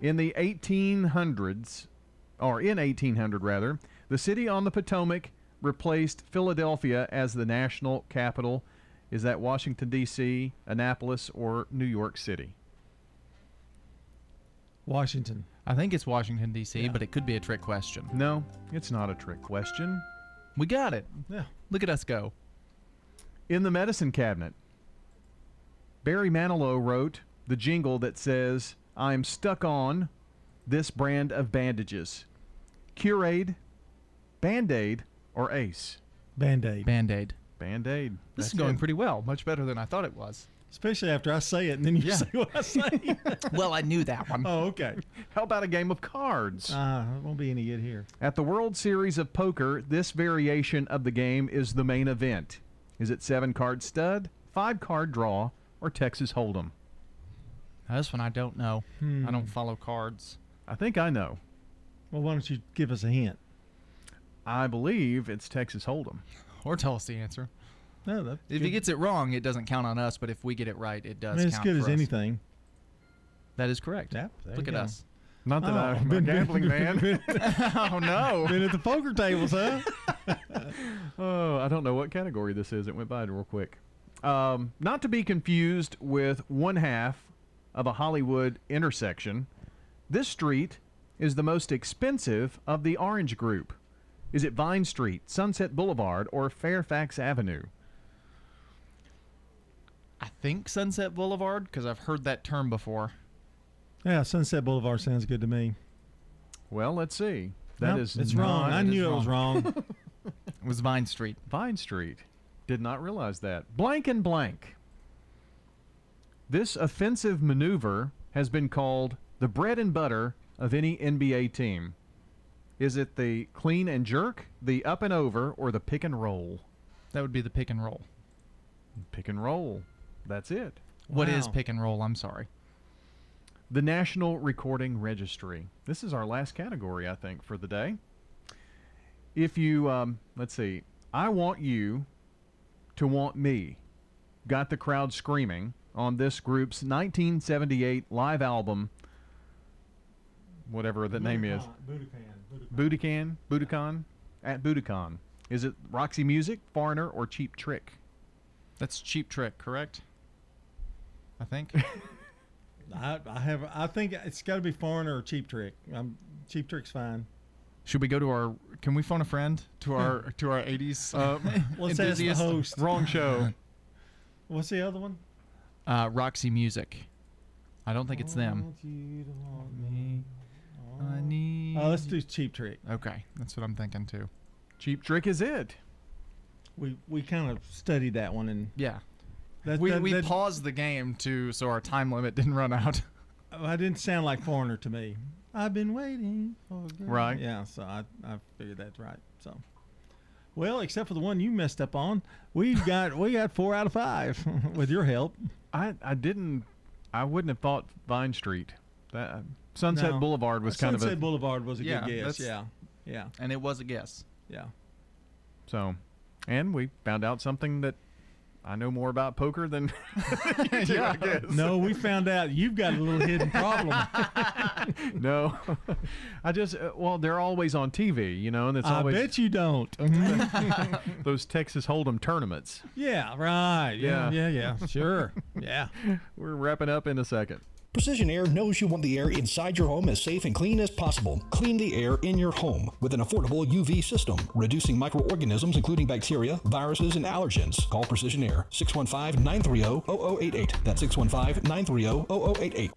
In the 1800s, or in 1800 rather, the city on the Potomac replaced Philadelphia as the national capital. Is that Washington, D.C., Annapolis, or New York City? Washington. I think it's Washington D.C., but it could be a trick question. No, it's not a trick question. We got it. Yeah. Look at us go. In the medicine cabinet, Barry Manilow wrote the jingle that says, I'm stuck on this brand of bandages Curad, Band Aid, or Ace? Band Aid. Band Aid. Band Aid. This is going pretty well. Much better than I thought it was. Especially after I say it and then you Yeah. [LAUGHS] say what I say. [LAUGHS] well, I knew that one. oh, okay. How about a game of cards? Uh, it won't be any good here. At the World Series of Poker, this variation of the game is the main event. Is it seven card stud, five card draw, or Texas Hold'em? Now, this one I don't know. Hmm. I don't follow cards. I think I know. Well, why don't you give us a hint? I believe it's Texas Hold'em. Or tell us the answer. No, that's If good. he gets it wrong, it doesn't count on us. But if we get it right, it I does. mean, as good for as us. anything. That is correct. Yeah, there Look at go. us. Not that Oh, I'm a been- gambling man. [LAUGHS] [LAUGHS] oh no! Been at the poker tables, [LAUGHS] huh? Oh, I don't know what category this is. It went by real quick. Um, not to be confused with one half of a Hollywood intersection, this street is the most expensive of the Orange Group. Is it Vine Street, Sunset Boulevard, or Fairfax Avenue? I think Sunset Boulevard because I've heard that term before. Yeah, Sunset Boulevard sounds good to me. Well, let's see. That Nope, is it's wrong. not- I knew it was wrong. [LAUGHS] It was Vine Street. Vine Street. Did not realize that. Blank and blank. This offensive maneuver has been called the bread and butter of any NBA team. Is it the clean and jerk, the up and over, or the pick and roll? That would be the pick and roll. Pick and roll. That's it. What is Wow. pick and roll? I'm sorry. The National Recording Registry. This is our last category, I think, for the day. If you, um, let's see, I want you to want me, got the crowd screaming on this group's 1978 live album, whatever the name is. Budokan. Budokan, Budokan, at Budokan. Is it Roxy Music, Foreigner, or Cheap Trick? That's Cheap Trick, correct? I think. [LAUGHS] I, I have. I think it's got to be foreigner or cheap trick. Um, cheap trick's fine. Should we go to our? Can we phone a friend to our to our 80s? [LAUGHS] Uh, Let's ask the host. Wrong show. [LAUGHS] What's the other one? Uh, Roxy Music. I don't think it's them. Oh, let's do cheap trick. Okay, that's what I'm thinking too. Cheap Trick is it. We we kind of studied that one and Yeah. That, we that, we that- paused the game to so our time limit didn't run out. [LAUGHS] I didn't sound like foreigner to me. I've been waiting for. Right. Yeah, so I I figured that's right. So. Well, except for the one you messed up on, we've [LAUGHS] got we got four out of five [LAUGHS] with your help. I, I didn't, I wouldn't have thought Vine Street. That uh, Sunset No. Boulevard was kind Sunset of a Sunset Boulevard was a Yeah, good guess. Yeah, yeah, and it was a guess. yeah. so, and we found out something that I know more about poker than [LAUGHS] you do, I guess. No, we found out you've got a little hidden problem. [LAUGHS] no, I just uh, well, they're always on TV, you know, and it's I always I bet you don't. [LAUGHS] those Texas Hold'em tournaments. yeah, right. Yeah, yeah, yeah. Sure. Yeah. We're wrapping up in a second. Precision Air knows you want the air inside your home as safe and clean as possible. Clean the air in your home with an affordable UV system, reducing microorganisms including bacteria, viruses, and allergens. Call Precision Air 615 930 0088. That's 615 930 0088.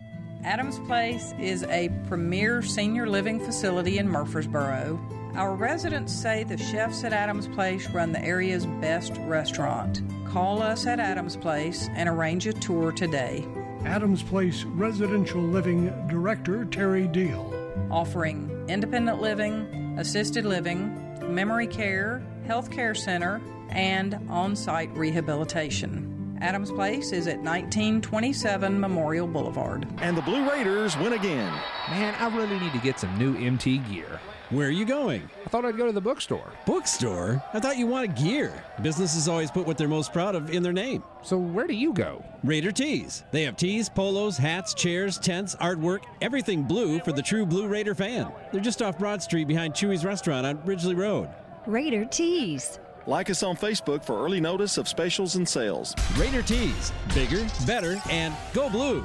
Adams Place is a premier senior living facility in Murfreesboro. Our residents say the chefs at Adams Place run the area's best restaurant. Call us at Adams Place and arrange a tour today. Adams Place Residential Living Director Terry Deal. Offering independent living, assisted living, memory care, health care center, and on site rehabilitation. Adams Place is at 1927 Memorial Boulevard. And the Blue Raiders win again. Man, I really need to get some new MT gear. Where are you going? I thought I'd go to the bookstore. Bookstore? I thought you wanted gear. Businesses always put what they're most proud of in their name. So where do you go? Raider Tees. They have tees, polos, hats, chairs, tents, artwork, everything blue for the true Blue Raider fan. They're just off Broad Street behind Chewy's restaurant on Ridgely Road. Raider Tees. Like us on Facebook for early notice of specials and sales. Raider Tees. Bigger, better, and go blue.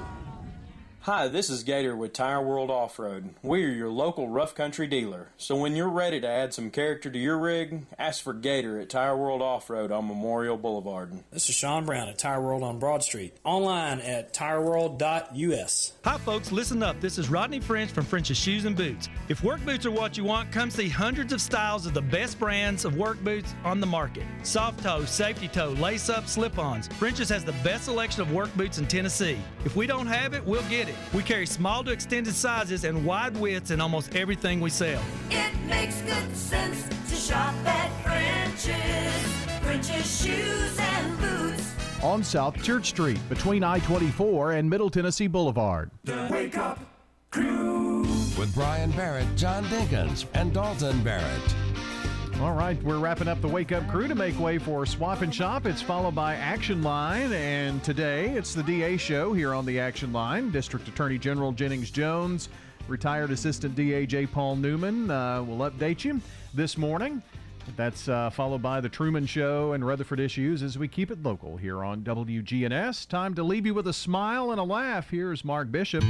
Hi, this is Gator with Tire World Off Road. We are your local rough country dealer. So when you're ready to add some character to your rig, ask for Gator at Tire World Off Road on Memorial Boulevard. This is Sean Brown at Tire World on Broad Street. Online at tireworld.us. Hi, folks, listen up. This is Rodney French from French's Shoes and Boots. If work boots are what you want, come see hundreds of styles of the best brands of work boots on the market soft toe, safety toe, lace up, slip ons. French's has the best selection of work boots in Tennessee. If we don't have it, we'll get it. We carry small to extended sizes and wide widths in almost everything we sell. It makes good sense to shop at French's. French's shoes and boots. On South Church Street between I 24 and Middle Tennessee Boulevard. The Wake Up Crew. With Brian Barrett, John Dinkins, and Dalton Barrett. All right, we're wrapping up the Wake Up Crew to make way for Swap and Shop. It's followed by Action Line, and today it's the DA show here on the Action Line. District Attorney General Jennings Jones, retired Assistant DA J. Paul Newman uh, will update you this morning. That's uh, followed by the Truman Show and Rutherford Issues as we keep it local here on WGNS. Time to leave you with a smile and a laugh. Here's Mark Bishop.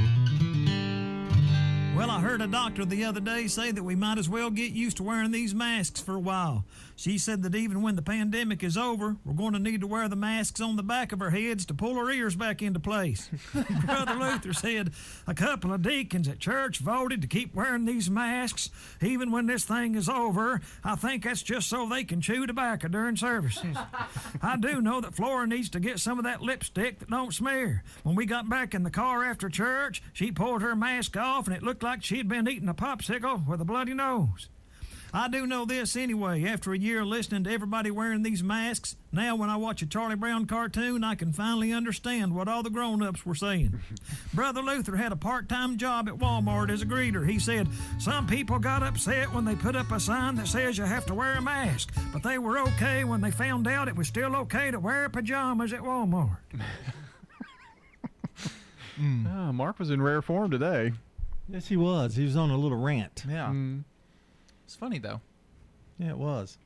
Well, I heard a doctor the other day say that we might as well get used to wearing these masks for a while. She said that even when the pandemic is over, we're going to need to wear the masks on the back of our heads to pull our ears back into place. [LAUGHS] Brother Luther said a couple of deacons at church voted to keep wearing these masks even when this thing is over. I think that's just so they can chew tobacco during services. [LAUGHS] I do know that Flora needs to get some of that lipstick that don't smear. When we got back in the car after church, she pulled her mask off and it looked like she'd been eating a popsicle with a bloody nose. I do know this anyway. After a year listening to everybody wearing these masks, now when I watch a Charlie Brown cartoon, I can finally understand what all the grown ups were saying. [LAUGHS] Brother Luther had a part time job at Walmart as a greeter. He said, Some people got upset when they put up a sign that says you have to wear a mask, but they were okay when they found out it was still okay to wear pajamas at Walmart. [LAUGHS] Ah, Mark was in rare form today. Yes, he was. He was on a little rant. Yeah. It's funny though. Yeah, it was.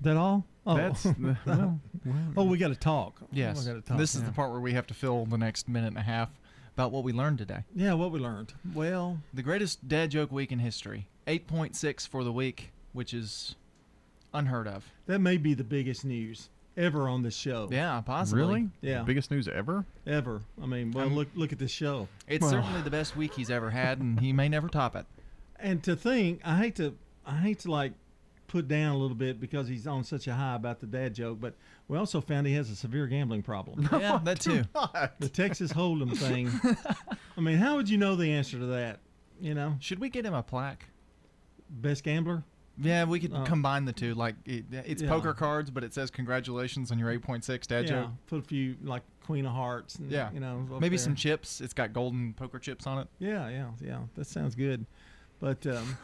That all? Oh, That's [LAUGHS] the- well, oh, we got to talk. Yes. we got to talk. This is yeah. the part where we have to fill the next minute and a half about what we learned today. Yeah, what we learned. Well, The greatest dad joke week in history. 8.6 for the week, which is unheard of. that may be the biggest news ever on this show. Yeah, possibly. Really? Yeah. Biggest news ever? Ever. I mean, well, Um, look look at this show. It's Well, certainly the best week he's ever had, and he may never top it. And to think, I hate to, I hate to like put down a little bit because he's on such a high about the dad joke, but we also found he has a severe gambling problem. [LAUGHS] Yeah, that [LAUGHS] too. the Texas Hold'em thing. [LAUGHS] I mean, how would you know the answer to that? You know, Should we get him a plaque? best gambler. Yeah, we could Uh, combine the two. Like it, it's Yeah. poker cards, but it says congratulations on your 8.6 dad yeah, joke. put a few like Queen of Hearts. And, Yeah, you know, up maybe there. some chips. It's got golden poker chips on it. Yeah, yeah, yeah. That sounds good. But um,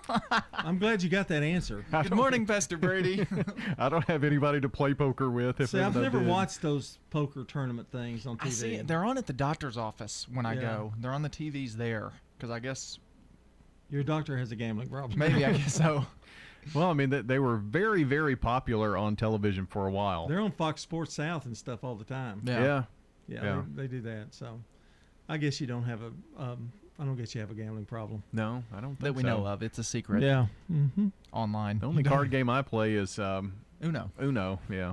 [LAUGHS] I'm glad you got that answer. Good morning, Pastor Brady. [LAUGHS] I don't have anybody to play poker with. If See, I've never did. watched those poker tournament things on TV. I see it. They're on at the doctor's office when I Yeah. go. They're on the TVs there because I guess Your doctor has a gambling problem. maybe I [LAUGHS] guess so. Well, I mean, they, they were very, very popular on television for a while. They're on Fox Sports South and stuff all the time. Yeah. Yeah. Yeah, Yeah. They, they do that. So, I guess you don't have a. Um, I don't guess you have a gambling problem. No, I don't think that we so. know of. It's a secret. Yeah. Mm-hmm. Online. The only [LAUGHS] card game I play is um, Uno. Uno, yeah.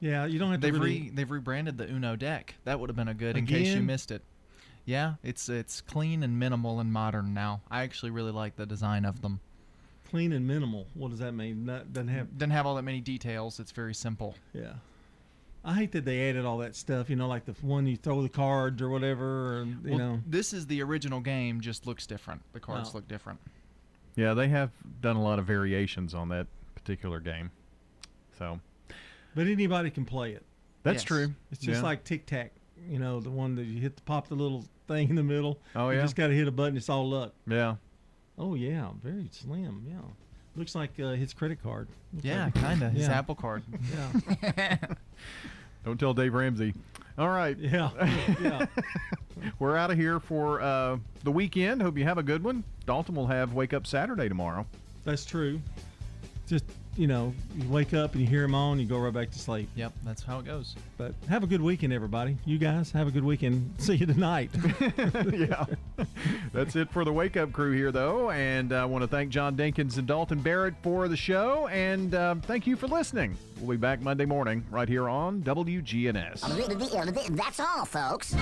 Yeah, you don't have to They've really. re, they've rebranded the Uno deck. That would have been a good in case you missed it. Yeah, it's it's clean and minimal and modern now. I actually really like the design of them. clean and minimal. What does that mean? Not, doesn't have. Doesn't have all that many details. It's very simple. Yeah. I hate that they added all that stuff. You know, like the one you throw the cards or whatever, or you Well, know. this is the original game. Just looks different. The cards Oh. look different. Yeah, they have done a lot of variations on that particular game. So But anybody can play it. that's Yes. true. It's just Yeah. like tic tac. You know, the one that you hit the pop the little thing in the middle. Oh, yeah. You just got to hit a button. It's all luck. Yeah. Oh yeah, very slim. Yeah. Looks like uh, his credit card. Looks Yeah, like- kinda. His Yeah. Apple Card. Yeah. [LAUGHS] Don't tell Dave Ramsey. All right. Yeah. Yeah. [LAUGHS] We're out of here for uh, the weekend. Hope you have a good one. Dalton will have Wake Up Saturday tomorrow. That's true. Just you know, you wake up and you hear him on, you go right back to sleep. Yep, that's how it goes. But have a good weekend, everybody. You guys have a good weekend. [LAUGHS] See you tonight. [LAUGHS] yeah. That's it for the Wake Up crew here, though. And I want to thank John Dinkins and Dalton Barrett for the show. And um, thank you for listening. We'll be back Monday morning right here on WGNS. That's all, folks.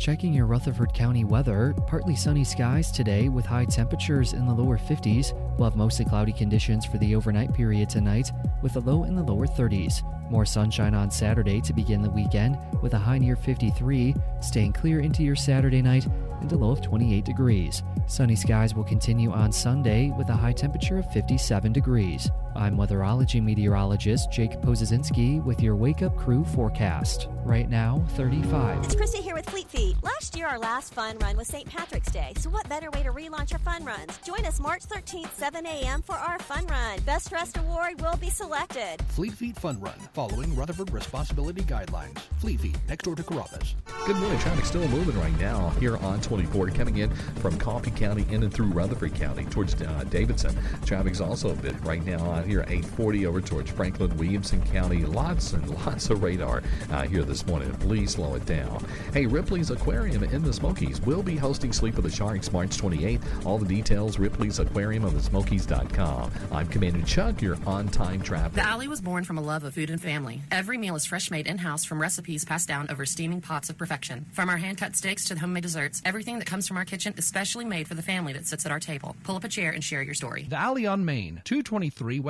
Checking your Rutherford County weather, partly sunny skies today with high temperatures in the lower 50s. We'll have mostly cloudy conditions for the overnight period tonight with a low in the lower 30s. More sunshine on Saturday to begin the weekend with a high near 53, staying clear into your Saturday night and a low of 28 degrees. Sunny skies will continue on Sunday with a high temperature of 57 degrees. I'm weatherology meteorologist Jake Pozesinski with your Wake Up Crew forecast. Right now, 35. It's Chrissy here with Fleet Feet. Last year, our last fun run was St. Patrick's Day, so what better way to relaunch our fun runs? Join us March 13th, 7 a.m. for our fun run. Best Dressed Award will be selected. Fleet Feet Fun Run, following Rutherford Responsibility Guidelines. Fleet Feet, next door to Carrabba's. Good morning. Traffic still moving right now here on 24, coming in from Coffee County in and through Rutherford County towards uh, Davidson. Traffic's also a bit right now out here 840 over towards Franklin, Williamson County. Lots and [LAUGHS] lots of radar uh, here this morning. Please slow it down. Hey, Ripley's Aquarium in the Smokies will be hosting Sleep of the Sharks March 28th. All the details, Ripley's Aquarium of the Smokies.com. I'm Commander Chuck, your on-time traffic. The Alley was born from a love of food and family. Every meal is fresh made in house from recipes passed down over steaming pots of perfection. From our hand cut steaks to the homemade desserts, everything that comes from our kitchen is specially made for the family that sits at our table. Pull up a chair and share your story. The Alley on Main, 223 West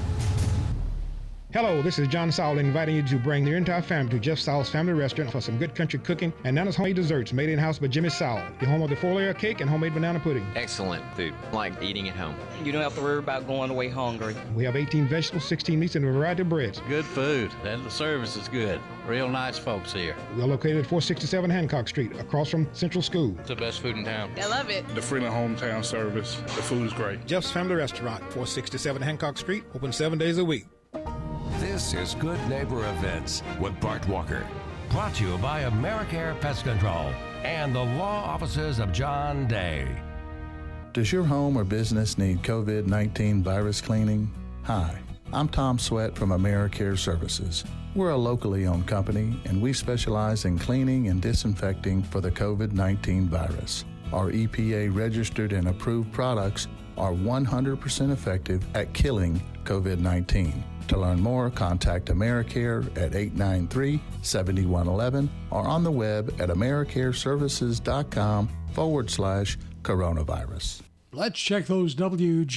Hello, this is John Saul inviting you to bring your entire family to Jeff Saul's Family Restaurant for some good country cooking and Nana's homemade desserts made in house by Jimmy Saul, the home of the four layer cake and homemade banana pudding. Excellent food, like eating at home. You don't have to worry about going away hungry. We have 18 vegetables, 16 meats, and a variety of breads. Good food, and the service is good. Real nice folks here. We are located at 467 Hancock Street, across from Central School. It's the best food in town. I love it. The Freeman Hometown Service. The food is great. Jeff's Family Restaurant, 467 Hancock Street, open seven days a week. This is Good Neighbor Events with Bart Walker. Brought to you by Americare Pest Control and the law offices of John Day. Does your home or business need COVID 19 virus cleaning? Hi, I'm Tom Sweat from AmeriCare Services. We're a locally owned company and we specialize in cleaning and disinfecting for the COVID 19 virus. Our EPA registered and approved products are 100% effective at killing COVID 19. To learn more, contact AmeriCare at 893 7111 or on the web at AmeriCareServices.com forward slash coronavirus. Let's check those WG